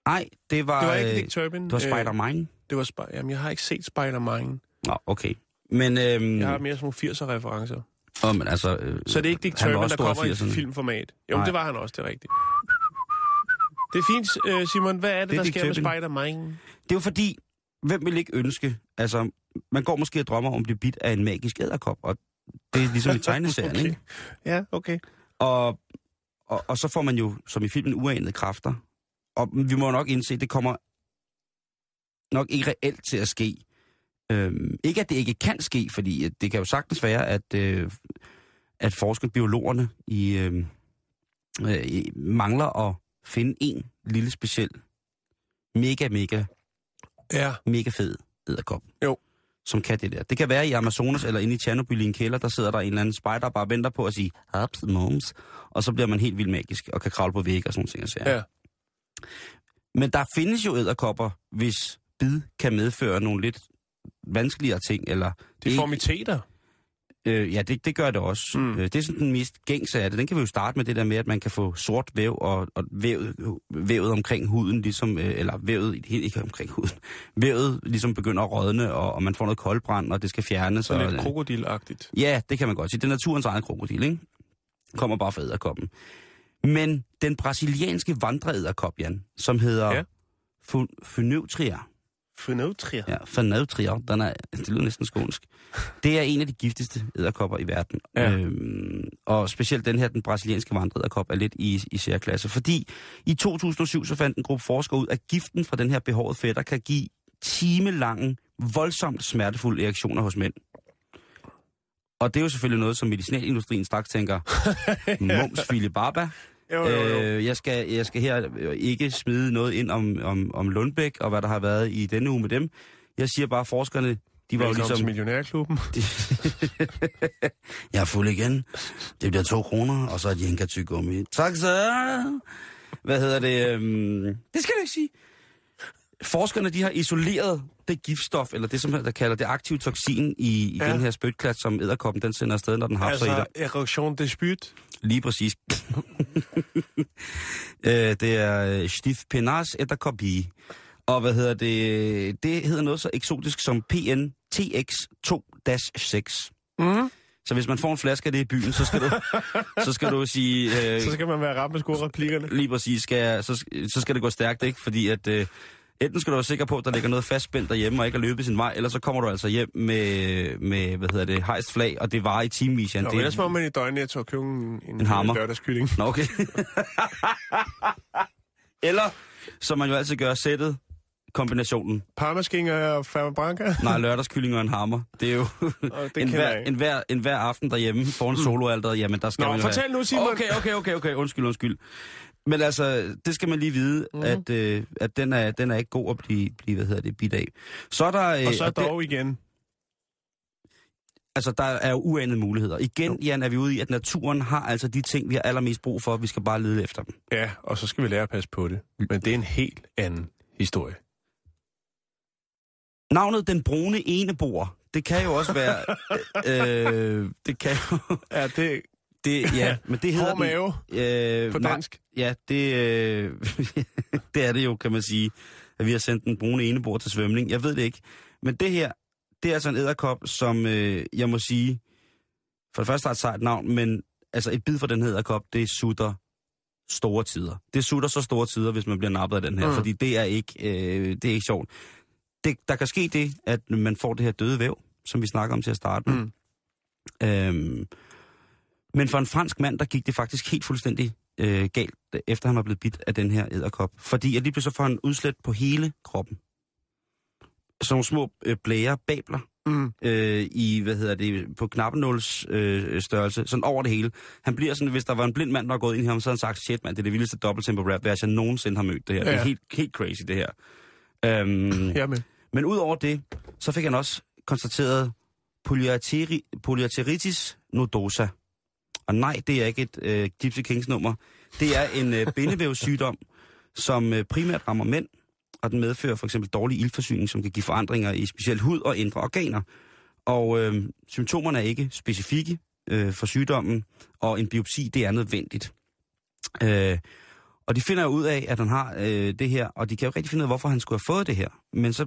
Nej, det var... Det var ikke øh, Dick Turpin. Det var Spider-Man. Det var Sp- Jamen, jeg har ikke set Spider-Man. Nå, okay. Men, øhm, Jeg har mere sådan nogle 80'er-referencer. åh, men altså, øh, Så det er ikke Dick også der kommer i 80'erne. filmformat. Jo, Nej. det var han også, det er rigtigt. Det er fint, øh, Simon. Hvad er det, Det er der Dick sker med Turpin. Spider-Man? Det er jo fordi, hvem vil ikke ønske, altså, man går måske og drømmer om at blive bidt af en magisk æderkop, og det er ligesom i tegneserien, Okay. ikke? Ja, okay. Og, og, og så får man jo, som i filmen, uanede kræfter. Og vi må nok indse, at det kommer nok ikke reelt til at ske. Øhm, ikke at det ikke kan ske, fordi øh, det kan jo sagtens være, at, øh, at forskere, biologerne, i, øh, øh, i- mangler at finde en lille speciel, mega, mega, Ja, mega fed æderkop. Jo. Som kan det der. Det kan være i Amazonas eller inde i Tjernobyl i en kælder, der sidder der en eller anden spider og bare venter på at sige, Ups, moms. Og så bliver man helt vildt magisk og kan kravle på vægge og sådan ting. og sager. Ja. Men der findes jo æderkopper, hvis bid kan medføre nogle lidt vanskeligere ting, eller... deformiteter. Øh, ja, det, det gør det også. Mm. Øh, det er sådan den mest gængse af det. Den kan vi jo starte med det der med, at man kan få sort væv og, og vævet, vævet omkring huden, ligesom, øh, eller vævet, helt ikke omkring huden, vævet ligesom begynder at rådne, og, og man får noget koldbrand, og det skal fjernes. Så og, lidt øh, krokodilagtigt. Ja, det kan man godt sige. Det er naturens egen krokodil, ikke? Kommer bare fra æderkoppen. Men den brasilianske vandreæderkop, Jan, som hedder Ja. ja. Phoneutria. Ja, Phaneutria, den er, det lyder næsten skånsk. Det er en af de giftigste æderkopper i verden. Ja. Øhm, og specielt den her, den brasilianske vandreæderkop, er lidt i, i særklasse. Fordi i 2007 så fandt en gruppe forskere ud, at giften fra den her behårede fætter kan give timelange, voldsomt smertefulde reaktioner hos mænd. Og det er jo selvfølgelig noget, som medicinalindustrien straks tænker, mums baba. Jo, jo, jo. Øh, jeg, skal, jeg skal her øh, ikke smide noget ind om, om, om Lundbæk og hvad der har været i denne uge med dem. Jeg siger bare, at forskerne, de var jo ligesom... til Millionærklubben. jeg er fuld igen. Det bliver to kroner, og så et jenka tyggegummi. Tak så. Hvad hedder det? Øhm, det skal du ikke sige. Forskerne de har isoleret det giftstof, eller det, som der kalder det aktive toksin i, i Ja. den her spytklat, som æderkoppen den sender afsted, når den har sig i Altså, dig. erektion de spyt. Lige præcis. øh, det er øh, Stif Penas æderkopi. Og hvad hedder det? Det hedder noget så eksotisk som PNTX2-6. Mm. Så hvis man får en flaske af det i byen, så skal du, så skal du sige... Øh, Så skal man være ramt med skoreplikkerne. lige præcis, skal, så, så skal det gå stærkt, ikke? Fordi at... Øh, Enten skal du være sikker på, at der ligger noget fastspændt derhjemme og ikke er løbet sin vej, eller så kommer du altså hjem med, med hvad hedder det, hejst flag, og det varer i timevis. Nå, det, ellers må man i døgnet og købe en, en, En hammer. lørdagskylling. Nå, okay. eller, som man jo altid gør, sættet, kombinationen. Parmaskinger og Ferma Branca. Nej, lørdagskylling og en hammer. Det er jo en, hver, en, hver, en hver aften derhjemme foran soloalteret. Jamen, der skal Nå, man fortæl have. nu, Simon. Okay, okay, okay, okay. Undskyld, undskyld. Men altså, det skal man lige vide, mm. at, øh, at den, er, den er ikke god at blive, blive hvad hedder det, bidt af. Så er der... Øh, Og så det, dog igen. altså, der er jo uanede muligheder. Igen, Jan, er vi ude i, at naturen har altså de ting, vi har allermest brug for. Vi skal bare lede efter dem. Ja, og så skal vi lære at passe på det. Men det er en helt anden historie. Navnet Den Brune Enebor, det kan jo også være... øh, det kan jo... Ja, det Det, ja, men det hedder hård mave øh, på nej, dansk. Ja, det, øh, det er det jo, kan man sige, at vi har sendt den brune enebor til svømning. Jeg ved det ikke. Men det her, det er altså en æderkop, som øh, jeg må sige, for det første har et sejt navn, men altså et bid fra den her æderkop, det sutter store tider. Det sutter så store tider, hvis man bliver nappet af den her, mm. fordi det er ikke, øh, det er ikke sjovt. Det, der kan ske det, at man får det her døde væv, som vi snakker om til at starte med. Mm. Øhm, men for en fransk mand, der gik det faktisk helt fuldstændig øh, galt, efter han var blevet bidt af den her æderkop. Fordi at lige pludselig får han udslæt på hele kroppen. Sådan nogle små øh, blære, babler, Mm. øh, i, hvad hedder det, på knappenåls øh, størrelse, sådan over det hele. Han bliver sådan, hvis der var en blind mand, der var gået ind i ham, så havde han sagt, shit mand, det er det vildeste dobbelttempo rap, jeg nogensinde har mødt det her. Ja. Det er helt, helt crazy, det her. Øhm, Jamen. men udover det, så fik han også konstateret polyarteri, polyarteritis nodosa. Og nej, det er ikke et øh, Gypsy Kings nummer. Det er en øh, bindevævssygdom, som øh, primært rammer mænd, og den medfører for eksempel dårlig ildforsyning, som kan give forandringer i specielt hud og indre organer. Og øh, symptomerne er ikke specifikke øh, for sygdommen, og en biopsi, det er nødvendigt. Øh, og de finder jo ud af, at han har øh, det her, og de kan jo ikke rigtig finde ud af, hvorfor han skulle have fået det her. Men så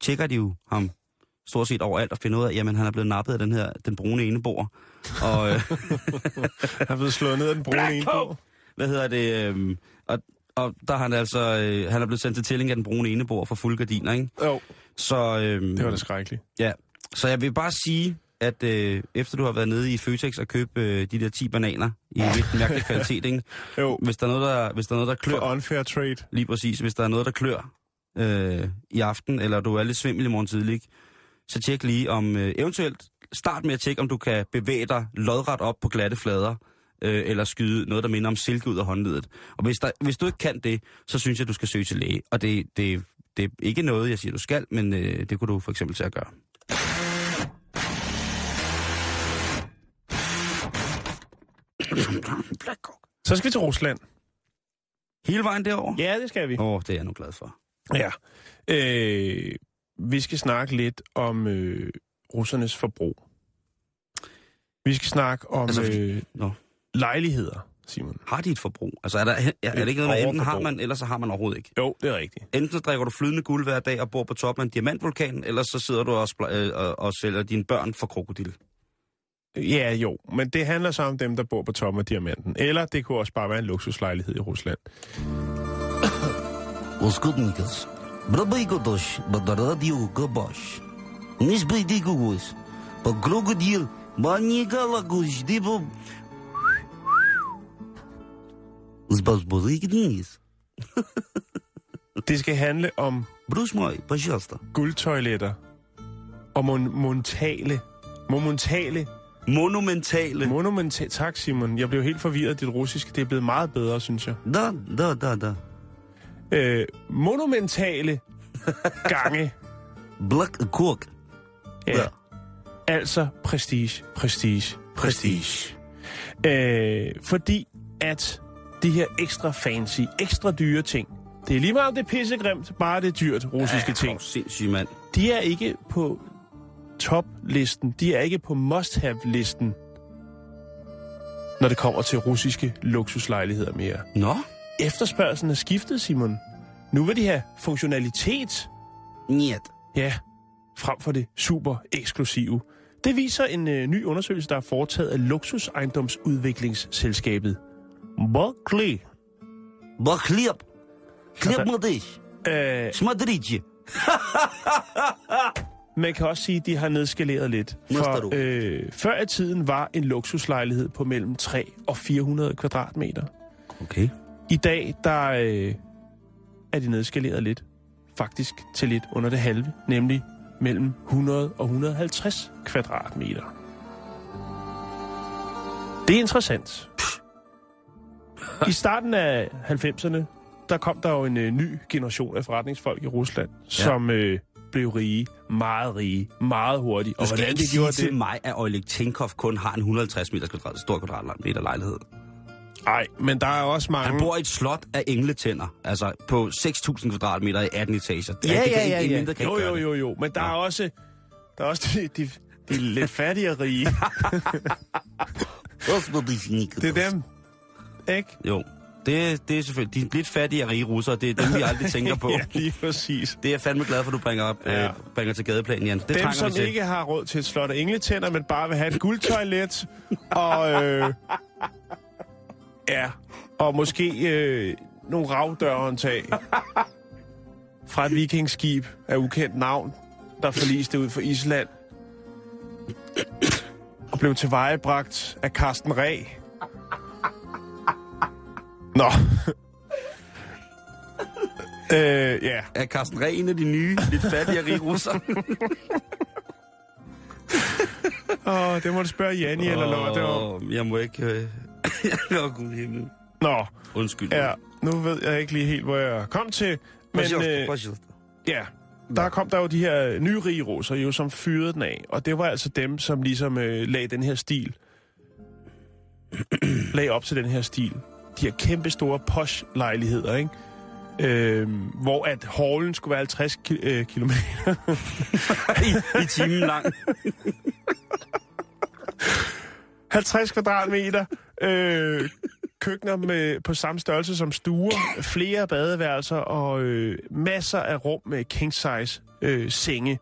tjekker de jo ham stort set overalt og finder ud af, jamen han er blevet nappet af den her, den brune enebor. Og øh, Jeg er blevet slået ned af den brune ene på. hvad hedder det? Øh, og, og der er han altså, øh, han er blevet sendt til tilling af den brune enebor for fuld gardiner, ikke? Jo, Så, øh, det var da skrækkeligt. Ja, så jeg vil bare sige, at øh, efter du har været nede i Føtex og købt øh, de der 10 bananer i lidt mærkelig kvalitet, ikke? Jo, Hvis der er noget, der, hvis der er noget, der klør, for unfair trade. lige præcis, hvis der er noget, der klør øh, i aften, eller du er lidt svimmel i morgen tidlig, ikke? Så tjek lige om, øh, eventuelt start med at tjekke, om du kan bevæge dig lodret op på glatte flader, øh, eller skyde noget, der minder om silke ud af håndledet. Og hvis, der, hvis du ikke kan det, så synes jeg, du skal søge til læge. Og det, det, det er ikke noget, jeg siger, du skal, men øh, det kunne du for eksempel til at gøre. Så skal vi til Rusland. Hele vejen derover? Ja, det skal vi. Åh, oh, det er jeg nu glad for. Ja. Øh, vi skal snakke lidt om øh, russernes forbrug. Vi skal snakke om Altså, øh, Nå. lejligheder, Simon. Har de et forbrug? Altså er, der, er, er det ikke noget enten har man, eller så har man overhovedet ikke? Jo, det er rigtigt. Enten så drikker du flydende guld hver dag og bor på toppen af en diamantvulkan, eller så sidder du og, spl- øh, og, og sælger dine børn for krokodil. Ja, jo, men det handler så om dem, der bor på toppen af diamanten. Eller det kunne også bare være en luksuslejlighed i Rusland. Oskudnikas. Brabaigotosh, badaradio gabash. Nisbaidigugos. По крокодил, манигалагуш, дибо... Сбазбузыгнис. Det skal handle om Бруш мой, пожалуйста. guldtoiletter og mon- montale, monumentale, Monumentale. monumentale... Tak, Simon. Jeg blev helt forvirret af dit russiske. Det er blevet meget bedre, synes jeg. Да, да, да, да. Øh, monumentale gange. Black Cock. Ja. Ja. Altså prestige, prestige, prestige. Øh, fordi at de her ekstra fancy, ekstra dyre ting, det er lige meget om det er pissegrimt, bare det er dyrt, russiske ting. Åh, sindssyg mand. De er ikke på toplisten, de er ikke på must-have-listen, når det kommer til russiske luksuslejligheder mere. Nå? Efterspørgselen er skiftet, Simon. Nu vil de have funktionalitet, Нет. ja, frem for det super eksklusive. Det viser en øh, ny undersøgelse, der er foretaget af luksusejendomsudviklingsselskabet Berkeley. Ба хлеб. Хлеб мадыш. Øh, Смотрите. man kan også sige, at de har nedskaleret lidt. Næste du. For øh, før i tiden var en luksuslejlighed på mellem 3 og 400 kvadratmeter. Okay. I dag, der øh, er de nedskaleret lidt. Faktisk til lidt under det halve, nemlig mellem 100 og 150 kvadratmeter. Det er interessant. I starten af 90'erne, der kom der jo en øh, ny generation af forretningsfolk i Rusland, ja. som øh, blev rige, meget rige, meget hurtigt. Og hvordan ikke de sige gjorde til det? mig, at Oleg Tinkov kun har en 150 meter kvadrat, stor kvadratmeter lejlighed. Nej, men der er også mange... Han bor i et slot af engletænder, altså på 6.000 kvadratmeter i 18 etager. Ja, altså, ja, ja. ja, ja. Jo, jo, jo, jo. Men der ja. er også, der er også de, de, de lidt fattige rige. det er dem, ikke? Jo. Det, det er selvfølgelig. De lidt fattige og rige russere, det er dem, vi aldrig tænker på. ja, lige præcis. Det er jeg fandme glad for, du bringer, op, ja. øh, bringer til gadeplanen, Jan. Det dem, som til. ikke har råd til et slot af engletænder, men bare vil have et guldtoilet og... Øh, ja, og måske øh, nogle ravdørhåndtag fra et vikingskib af ukendt navn, der forliste ud for Island. Og blev tilvejebragt af Carsten Ræ. Nå. øh, ja. Er Carsten Reh en af de nye, lidt fattige rige russere? Åh, det må du spørge Janni eller Lotte om. Jeg må ikke... Øh... Åh, Gud himmel. Nå, Undskyld. ja, nu ved jeg ikke lige helt, hvor jeg kom til. Men øh, ja, der kom der jo de her nye rige russer, jo, som fyrede den af. Og det var altså dem, som ligesom øh, lagde den her stil. lagde op til den her stil. De her kæmpe store posh-lejligheder, ikke? Øh, hvor at hallen skulle være 50 ki- øh, kilometer. I, I timen lang. 50 kvadratmeter. Øh, køkkener med, på samme størrelse som stuer. Flere badeværelser og øh, masser af rum med king-size øh, senge.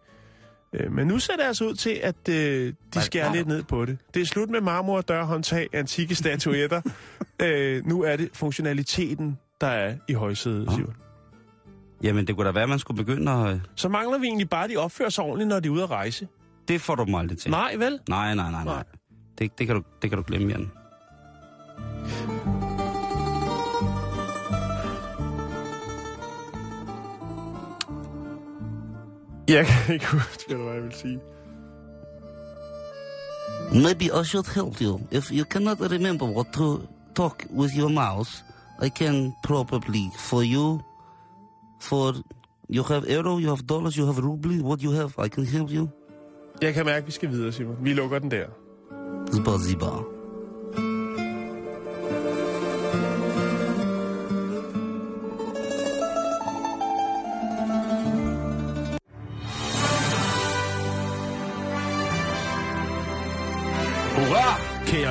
Øh, men nu ser det altså ud til, at øh, de skærer lidt ned på det. Det er slut med marmor, dørhåndtag, antikke statuetter. øh, nu er det funktionaliteten, der er i højsædet, Simon. Jamen, det kunne da være, at man skulle begynde at... øh, Så mangler vi egentlig bare, at de opfører sig ordentligt, når de er ude at rejse. Det får du dem aldrig til. Nej, vel? Nej, nej, nej, nej. Nej. Det, det, kan du, det kan du glemme, Jan. Jeg kan ikke huske, hvad jeg vil sige. Maybe I should help you. If you cannot remember what to talk with your mouth, I can probably for you. For you have euro, you have dollars, you have ruble. What you have, I can help you. Jeg kan mærke, at vi skal videre, Simon. Vi lukker den der. Zba ziba.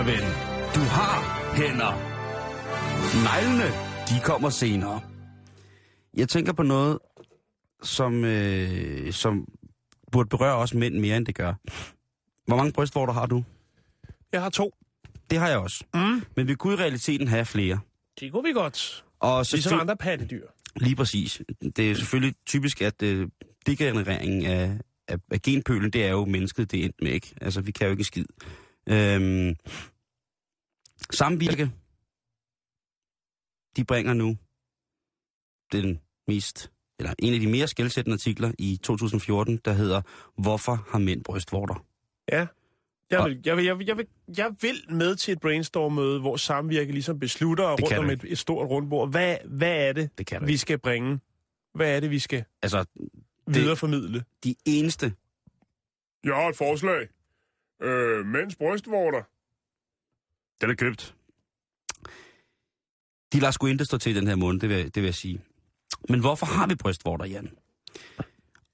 Kære ven. Du har hænder. Neglene, de kommer senere. Jeg tænker på noget, som, øh, som burde berøre os mænd mere, end det gør. Hvor mange brystvorter har du? Jeg har to. Det har jeg også. Mm. Men vi kunne i realiteten have flere. Det kunne vi godt. Og Ligesom selvfølgelig- andre pattedyr. Lige præcis. Det er selvfølgelig typisk, at øh, degenereringen af, af, af genpølen, det er jo mennesket, det er endt med, ikke? Altså, vi kan jo ikke skid. Øhm, samvirke, de bringer nu den mest, eller en af de mere skældsættende artikler i 2014, der hedder, Hvorfor har mænd brystvorter? Ja. Jeg vil, jeg, vil, jeg, vil, jeg, vil, jeg vil med til et brainstorm-møde, hvor samvirke ligesom beslutter Det rundt om et, et stort rundbord. Hvad, hvad er det, Det vi ikke. skal bringe? Hvad er det, vi skal Altså, videreformidle? de eneste, Jeg har et forslag. Øh, mænds brystvorter. Den er købt. De lader sgu intet stå til den her måned, det vil, jeg- det vil jeg sige. Men hvorfor har vi brystvorter, Jan?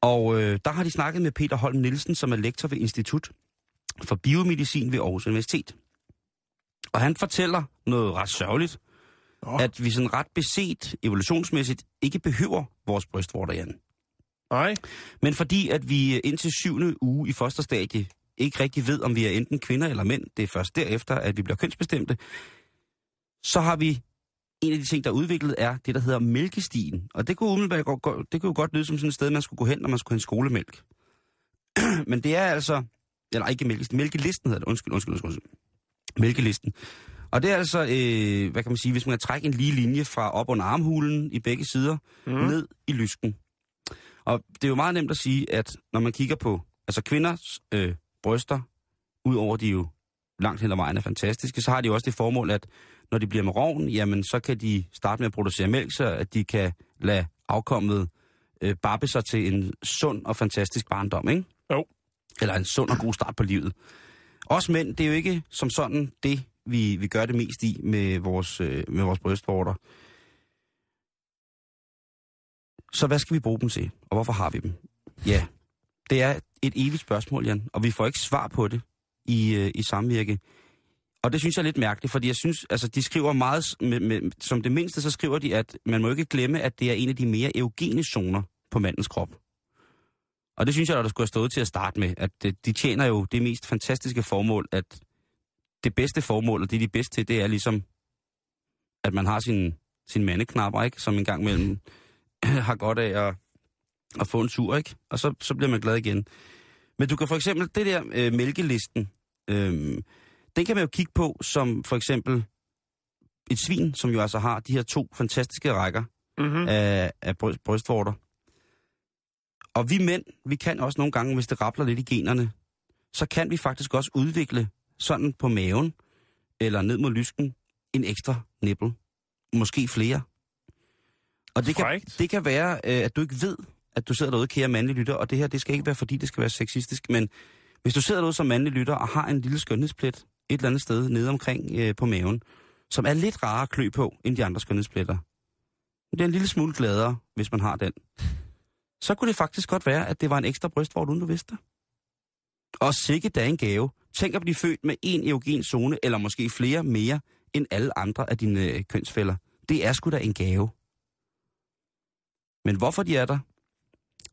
Og øh, der har de snakket med Peter Holm Nielsen, som er lektor ved Institut for Biomedicin ved Aarhus Universitet. Og han fortæller noget ret sørgeligt, Nå. at vi sådan ret beset evolutionsmæssigt ikke behøver vores brystvorter, Jan. Nej. Men fordi at vi indtil syvende uge i fosterstadie ikke rigtig ved, om vi er enten kvinder eller mænd, det er først derefter, at vi bliver kønsbestemte, så har vi en af de ting, der er udviklet, er det, der hedder mælkestien. Og det kunne, umiddelbart, godt- det kunne jo godt lyde som sådan et sted, man skulle gå hen, når man skulle have en skolemælk. Men det er altså... Eller ikke mælkestien, mælkelisten hedder det. Undskyld, undskyld, undskyld. undskyld. Mælkelisten. Og det er altså, øh, hvad kan man sige, hvis man kan trække en lige linje fra op under armhulen i begge sider, mm. ned i lysken. Og det er jo meget nemt at sige, at når man kigger på altså kvinders øh, bryster, udover de jo langt hen ad vejen er fantastiske, så har de jo også det formål, at når de bliver med rovn, jamen så kan de starte med at producere mælk, så at de kan lade afkommet øh, babbe sig til en sund og fantastisk barndom, ikke? Jo. Eller en sund og god start på livet. Også mænd, det er jo ikke som sådan det, vi, vi gør det mest i med vores, øh, med vores brystvorter. Så hvad skal vi bruge dem til, og hvorfor har vi dem? Ja, det er et evigt spørgsmål, Jan, og vi får ikke svar på det i, øh, i samvirke. Og det synes jeg er lidt mærkeligt, fordi jeg synes, altså de skriver meget, med, med, som det mindste, så skriver de, at man må ikke glemme, at det er en af de mere eugene zoner på mandens krop. Og det synes jeg, at der skulle have stået til at starte med, at øh, de tjener jo det mest fantastiske formål, at det bedste formål, og det de er bedst til, det er ligesom, at man har sin, sin mandeknapper, ikke? Som en gang imellem har godt af at, at få en tur, ikke? Og så, så bliver man glad igen. Men du kan for eksempel, det der øh, mælkelisten, øh, den kan man jo kigge på som for eksempel et svin, som jo altså har de her to fantastiske rækker Mm-hmm. af, af bryst, brystvorter. Og vi mænd, vi kan også nogle gange, hvis det rappler lidt i generne, så kan vi faktisk også udvikle sådan på maven, eller ned mod lysken, en ekstra nippel. Måske flere. Og det kan, det kan være, øh, at du ikke ved, at du sidder derude, kære mandlige lytter, og det her, det skal ikke være, fordi det skal være sexistisk, men hvis du sidder derude som mandlig lytter og har en lille skønhedsplet et eller andet sted nede omkring øh, på maven, som er lidt rarere at klø på end de andre skønhedspletter, det er en lille smule gladere, hvis man har den. Så kunne det faktisk godt være, at det var en ekstra brystvort, uden du vidste det. Og sikkert da en gave. Tænk at blive født med en eugen zone, eller måske flere mere, end alle andre af dine øh, kønsfælder. Det er sgu da en gave. Men hvorfor de er der,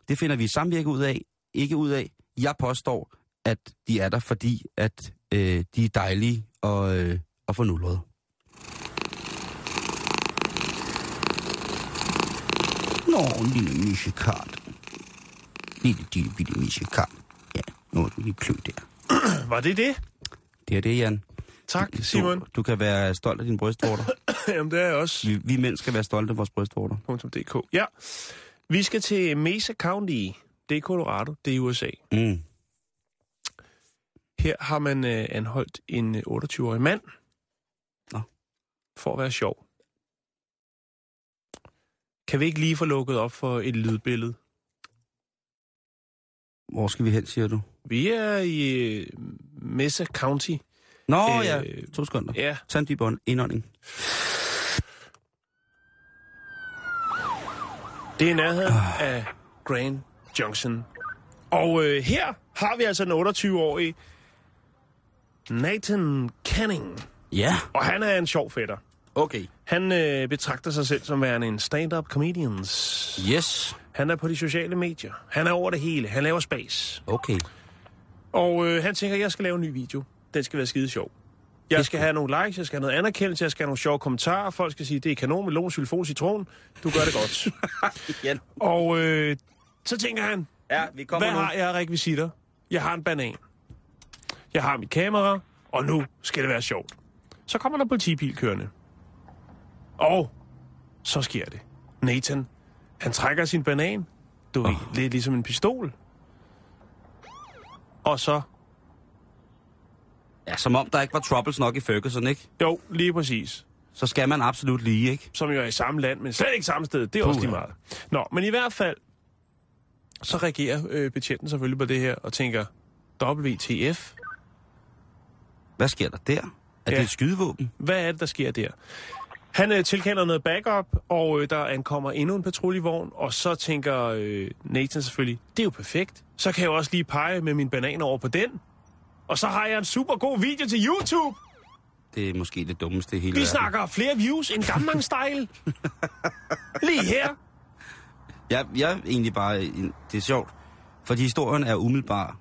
det finder vi samvirke ud af. Ikke ud af. Jeg påstår, at de er der, fordi at øh, de er dejlige og, øh, og fornullede. Nå, en lille misekart. Lille, lille, lille misekart. Ja, nu er du lige klø der. Var det det? Det er det, Jan. Tak, Simon. Du, du kan være stolt af dine brystvorter. Jamen, det er jeg også. Vi, vi mænd skal være stolte af vores brystvorter. .dk. Ja. Vi skal til Mesa County. Det er Colorado. Det er USA. Mm. Her har man øh, anholdt en øh, 28-årig mand. Nå. For at være sjov. Kan vi ikke lige få lukket op for et lydbillede? Hvor skal vi hen, siger du? Vi er i øh, Mesa County. Nå Øh, øh, ja, to sekunder. Ja. Ja, Tag en dyb ånd- indånding. Det er nærheden af Grand Junction. Og øh, her har vi altså en 28-årig Nathan Canning. Ja. Og han er en sjov fætter. Okay. Han øh, betragter sig selv som værende en stand-up comedians. Yes. Han er på de sociale medier. Han er over det hele. Han laver spas. Okay. Og øh, han tænker, at jeg skal lave en ny video. Den skal være skide sjov. Jeg skal have nogle likes, jeg skal have noget anerkendelse, jeg skal have nogle sjove kommentarer. Folk skal sige, det er kanon, melon, sylfon, citron. Du gør det godt. Jan. og øh, så tænker han, Ja, vi kommer hvad nu. har jeg af rekvisitter? Jeg har en banan. Jeg har mit kamera, og nu skal det være sjovt. Så kommer der politibil kørende. Og så sker det. Nathan, han trækker sin banan. Du ved, Åh. lidt ligesom en pistol. Og så, Ja, som om der ikke var troubles nok i Ferguson, ikke? jo, lige præcis. Så skal man absolut lige, ikke? Som jo er i samme land, men slet ikke samme sted. Det er Puh, også lige meget. Nå, men i hvert fald, så reagerer øh, betjenten selvfølgelig på det her, og tænker, WTF? Hvad sker der der? Er Ja. det et skydevåben? Hvad er det, der sker der? Han øh, tilkalder noget backup, og øh, der ankommer endnu en patruljevogn, og så tænker øh, Nathan selvfølgelig, det er jo perfekt. Så kan jeg jo også lige pege med min banan over på den. Og så har jeg en super god video til YouTube. det er måske det dummeste i hele Vi verden. snakker flere views end Gamlang Style. Lige her. Jeg, jeg er egentlig bare... Det er sjovt, fordi historien er umiddelbart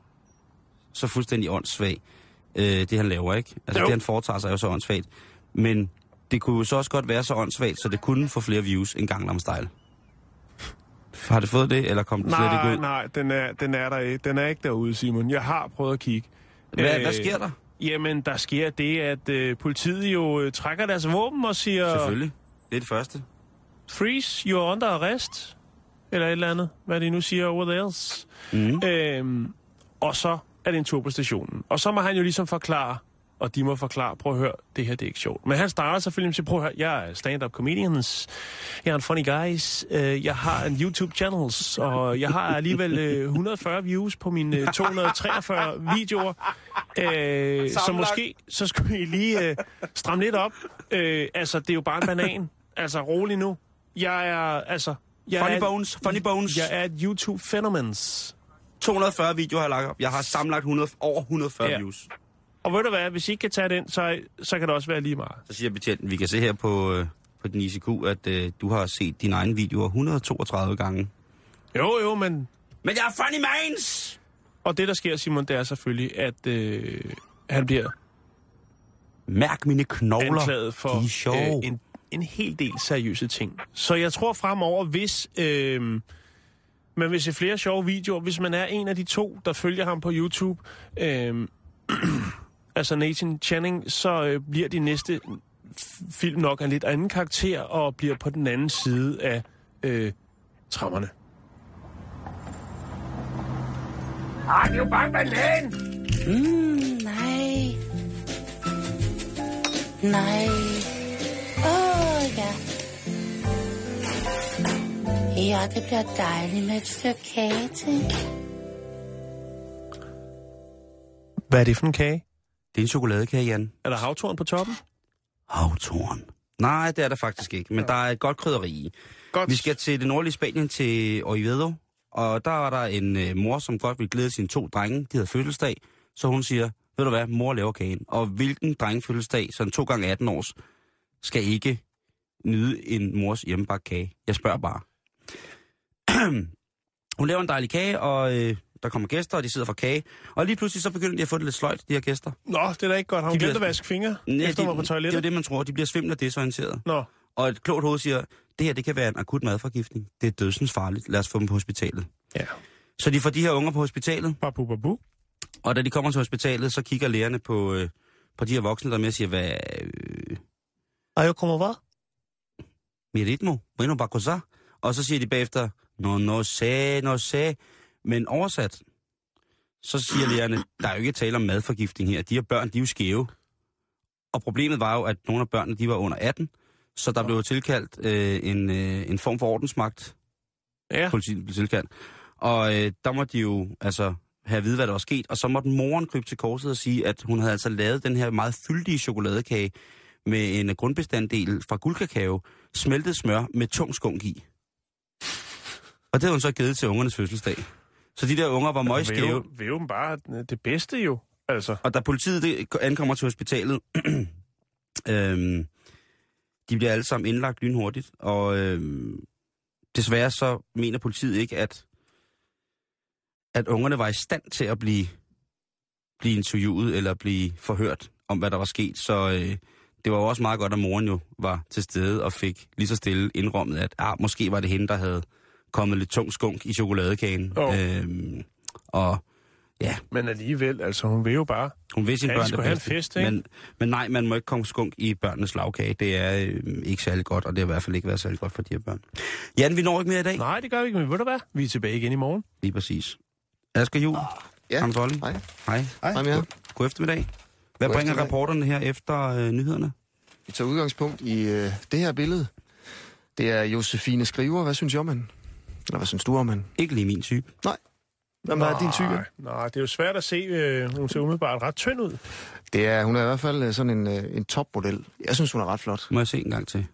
så fuldstændig åndssvag, øh, det han laver, ikke? Altså, Jo. det han foretager sig er jo så åndssvagt. Men det kunne jo så også godt være så åndssvagt, så det kunne få flere views end Gangnam Style. Har det fået det, eller kom det slet ikke Nej, ud? nej, den er, den er der ikke. Den er ikke derude, Simon. Jeg har prøvet at kigge. Hvad, Øh, hvad sker der? Jamen, der sker det, at øh, politiet jo øh, trækker deres våben og siger... Selvfølgelig. Det er det første. Freeze, you're under arrest. Eller et eller andet, hvad de nu siger over there. Mm. Øhm, og så er det en tur på stationen. Og så må han jo ligesom forklare, og de må forklare, prøv at høre, det her det er ikke sjovt. Men han starter selvfølgelig med at sige, prøv at høre, jeg er stand-up comedians, jeg er en funny guys, øh, jeg har en YouTube channels, og jeg har alligevel øh, 140 views på mine øh, 243 videoer. Øh, så måske, så skulle I lige øh, stramme lidt op. Øh, altså, det er jo bare en banan. Altså, rolig nu. Jeg er, altså... Jeg Funny er, bones, funny bones. Jeg er et YouTube-phänomens. 240 videoer har jeg lagt op. Jeg har sammenlagt 100, over 140 Ja. views. Og ved du hvad, hvis I ikke kan tage den, så, så kan det også være lige meget. Så siger betjenten, vi kan se her på, øh, på din ICQ, at øh, du har set dine egne videoer 132 gange. Jo, jo, men... Men jeg er funny mans! Og det, der sker, Simon, det er selvfølgelig, at øh, han bliver Mærk mine knogler. anklaget for er øh, en, en hel del seriøse ting. Så jeg tror fremover, hvis øh, man vil se flere sjove videoer, hvis man er en af de to, der følger ham på YouTube, øh, altså Nathan Channing, så øh, bliver de næste film nok af en lidt anden karakter, og bliver på den anden side af øh, trammerne. Det er jo bare banan! Mm, nej. Nej. Åh, oh, ja. Ja, det bliver dejligt med et stykke kage til. Hvad er det for en kage? Det er en chokoladekage, Jan. Er der havtorn på toppen? Havtorn. Nej, det er der faktisk ikke, men der er et godt krydderi i. Godt. Vi skal til det nordlige Spanien, til Oviedo, og der var der en øh, mor, som godt ville glæde sine to drenge. De havde fødselsdag, så hun siger, ved du hvad, mor laver kagen. Og hvilken drengefødselsdag, sådan to gange 18 års, skal ikke nyde en mors hjemmebagt kage? Jeg spørger bare. hun laver en dejlig kage, og øh, der kommer gæster, og de sidder for kage. Og lige pludselig så begynder de at få det lidt sløjt, de her gæster. Nå, det er da ikke godt. Har hun De glemt at vaske fingre Nej, efter de- mig på Det er toilettet? jo det, man tror. De bliver svimlet og desorienteret. Nå, Og et klogt hoved siger, det her det kan være en akut madforgiftning. Det er dødsens farligt. Lad os få dem på hospitalet. ja. Så de får de her unger på hospitalet, Babu, babu. og da de kommer til hospitalet, så kigger lægerne på, øh, på de her voksne, der er med og siger, hvad... Øh, jeg kommer hvad? mi ritmo, bueno, va cosa? Og så siger de bagefter, no, no sé, no sé. Men oversat, så siger lægerne, der er jo ikke tale om madforgiftning her. De her børn, de er jo skæve. Og problemet var jo, at nogle af børnene, de var under 18, så der blev tilkaldt øh, en, øh, en form for ordensmagt. Ja. Politiet blev tilkaldt. Og øh, der måtte de jo altså have at vide, hvad der var sket. Og så måtte moren krybe til korset og sige, at hun havde altså lavet den her meget fyldige chokoladekage med en grundbestanddel fra guldkakao, smeltet smør med tung skunk i. Og det havde hun så givet til ungernes fødselsdag. Så de der unger var møgskæve. Vil jo bare det bedste jo. Altså, Og da politiet det, ankommer til hospitalet, øhm, de bliver alle sammen indlagt lynhurtigt, og øhm, desværre så mener politiet ikke, at, at ungerne var i stand til at blive, blive interviewet eller blive forhørt om, hvad der var sket. Så øh, det var jo også meget godt, at moren jo var til stede og fik lige så stille indrømmet, at ah, måske var det hende, der havde kommet lidt tung skunk i chokoladekagen. Øhm, og ja, men alligevel, altså hun vil jo bare. hun vil de børn det bedste. fest, ikke? Men, men nej, man må ikke komme skunk i børnenes lavkage. Det er øh, ikke særlig godt, og det har i hvert fald ikke været særlig godt for de her børn. Jan, vi når ikke mere i dag. Nej, det gør vi ikke, men ved du hvad? Vi er tilbage igen i morgen. Lige præcis. Asger Jul, Ja. Anders Olling. Hej. Hej. Hej med jer. God eftermiddag. Hvad God bringer eftermiddag. rapporterne her efter øh, nyhederne? Vi tager udgangspunkt i øh, det her billede. Det er Josefine Skriver. Hvad synes I om hende? Eller hvad synes du om hende? Ikke lige min type. Hvem er din type? Nej, Nej, det er jo svært at se. Øh, hun ser umiddelbart ret tynd ud. Det er, hun er i hvert fald øh, sådan en, øh, en topmodel. Jeg synes, hun er ret flot. Må jeg se en gang til?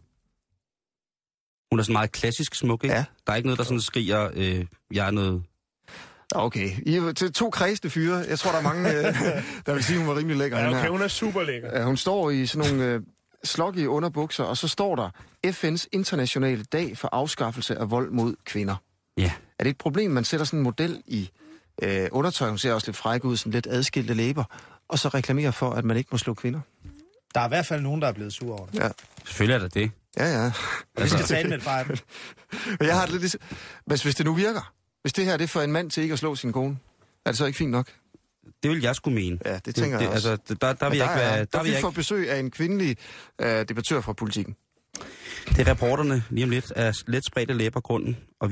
Hun er sådan meget klassisk smuk, ikke? Ja. Der er ikke noget, der sådan skriger, øh, jeg er noget... Okay, I er til to kredsende fyre. Jeg tror, der er mange, der vil sige, hun var rimelig lækker. Ja, okay, hun er super lækker. Ja, hun står i sådan nogle sloggy underbukser, og så står der FN's internationale dag for afskaffelse af vold mod kvinder. Ja. Er det et problem, man sætter sådan en model i øh, undertøj, hun ser også lidt fræk ud, sådan lidt adskilte læber, og så reklamerer for, at man ikke må slå kvinder? Der er i hvert fald nogen, der er blevet sur over det. Ja, Selvfølgelig er der det. ja. ja. Og vi skal tale med et jeg har det lidt ligesom... Men hvis det nu virker, hvis det her det er for en mand til ikke at slå sin kone, er det så ikke fint nok? Det vil jeg skulle mene. Ja, det tænker jeg også. Altså, der, der vil Men jeg ikke er- være... der, Der der vil vi jeg får ikke, besøg af en kvindelig øh, debattør fra politikken. det er reporterne lige om lidt af let spredte læber grunden, og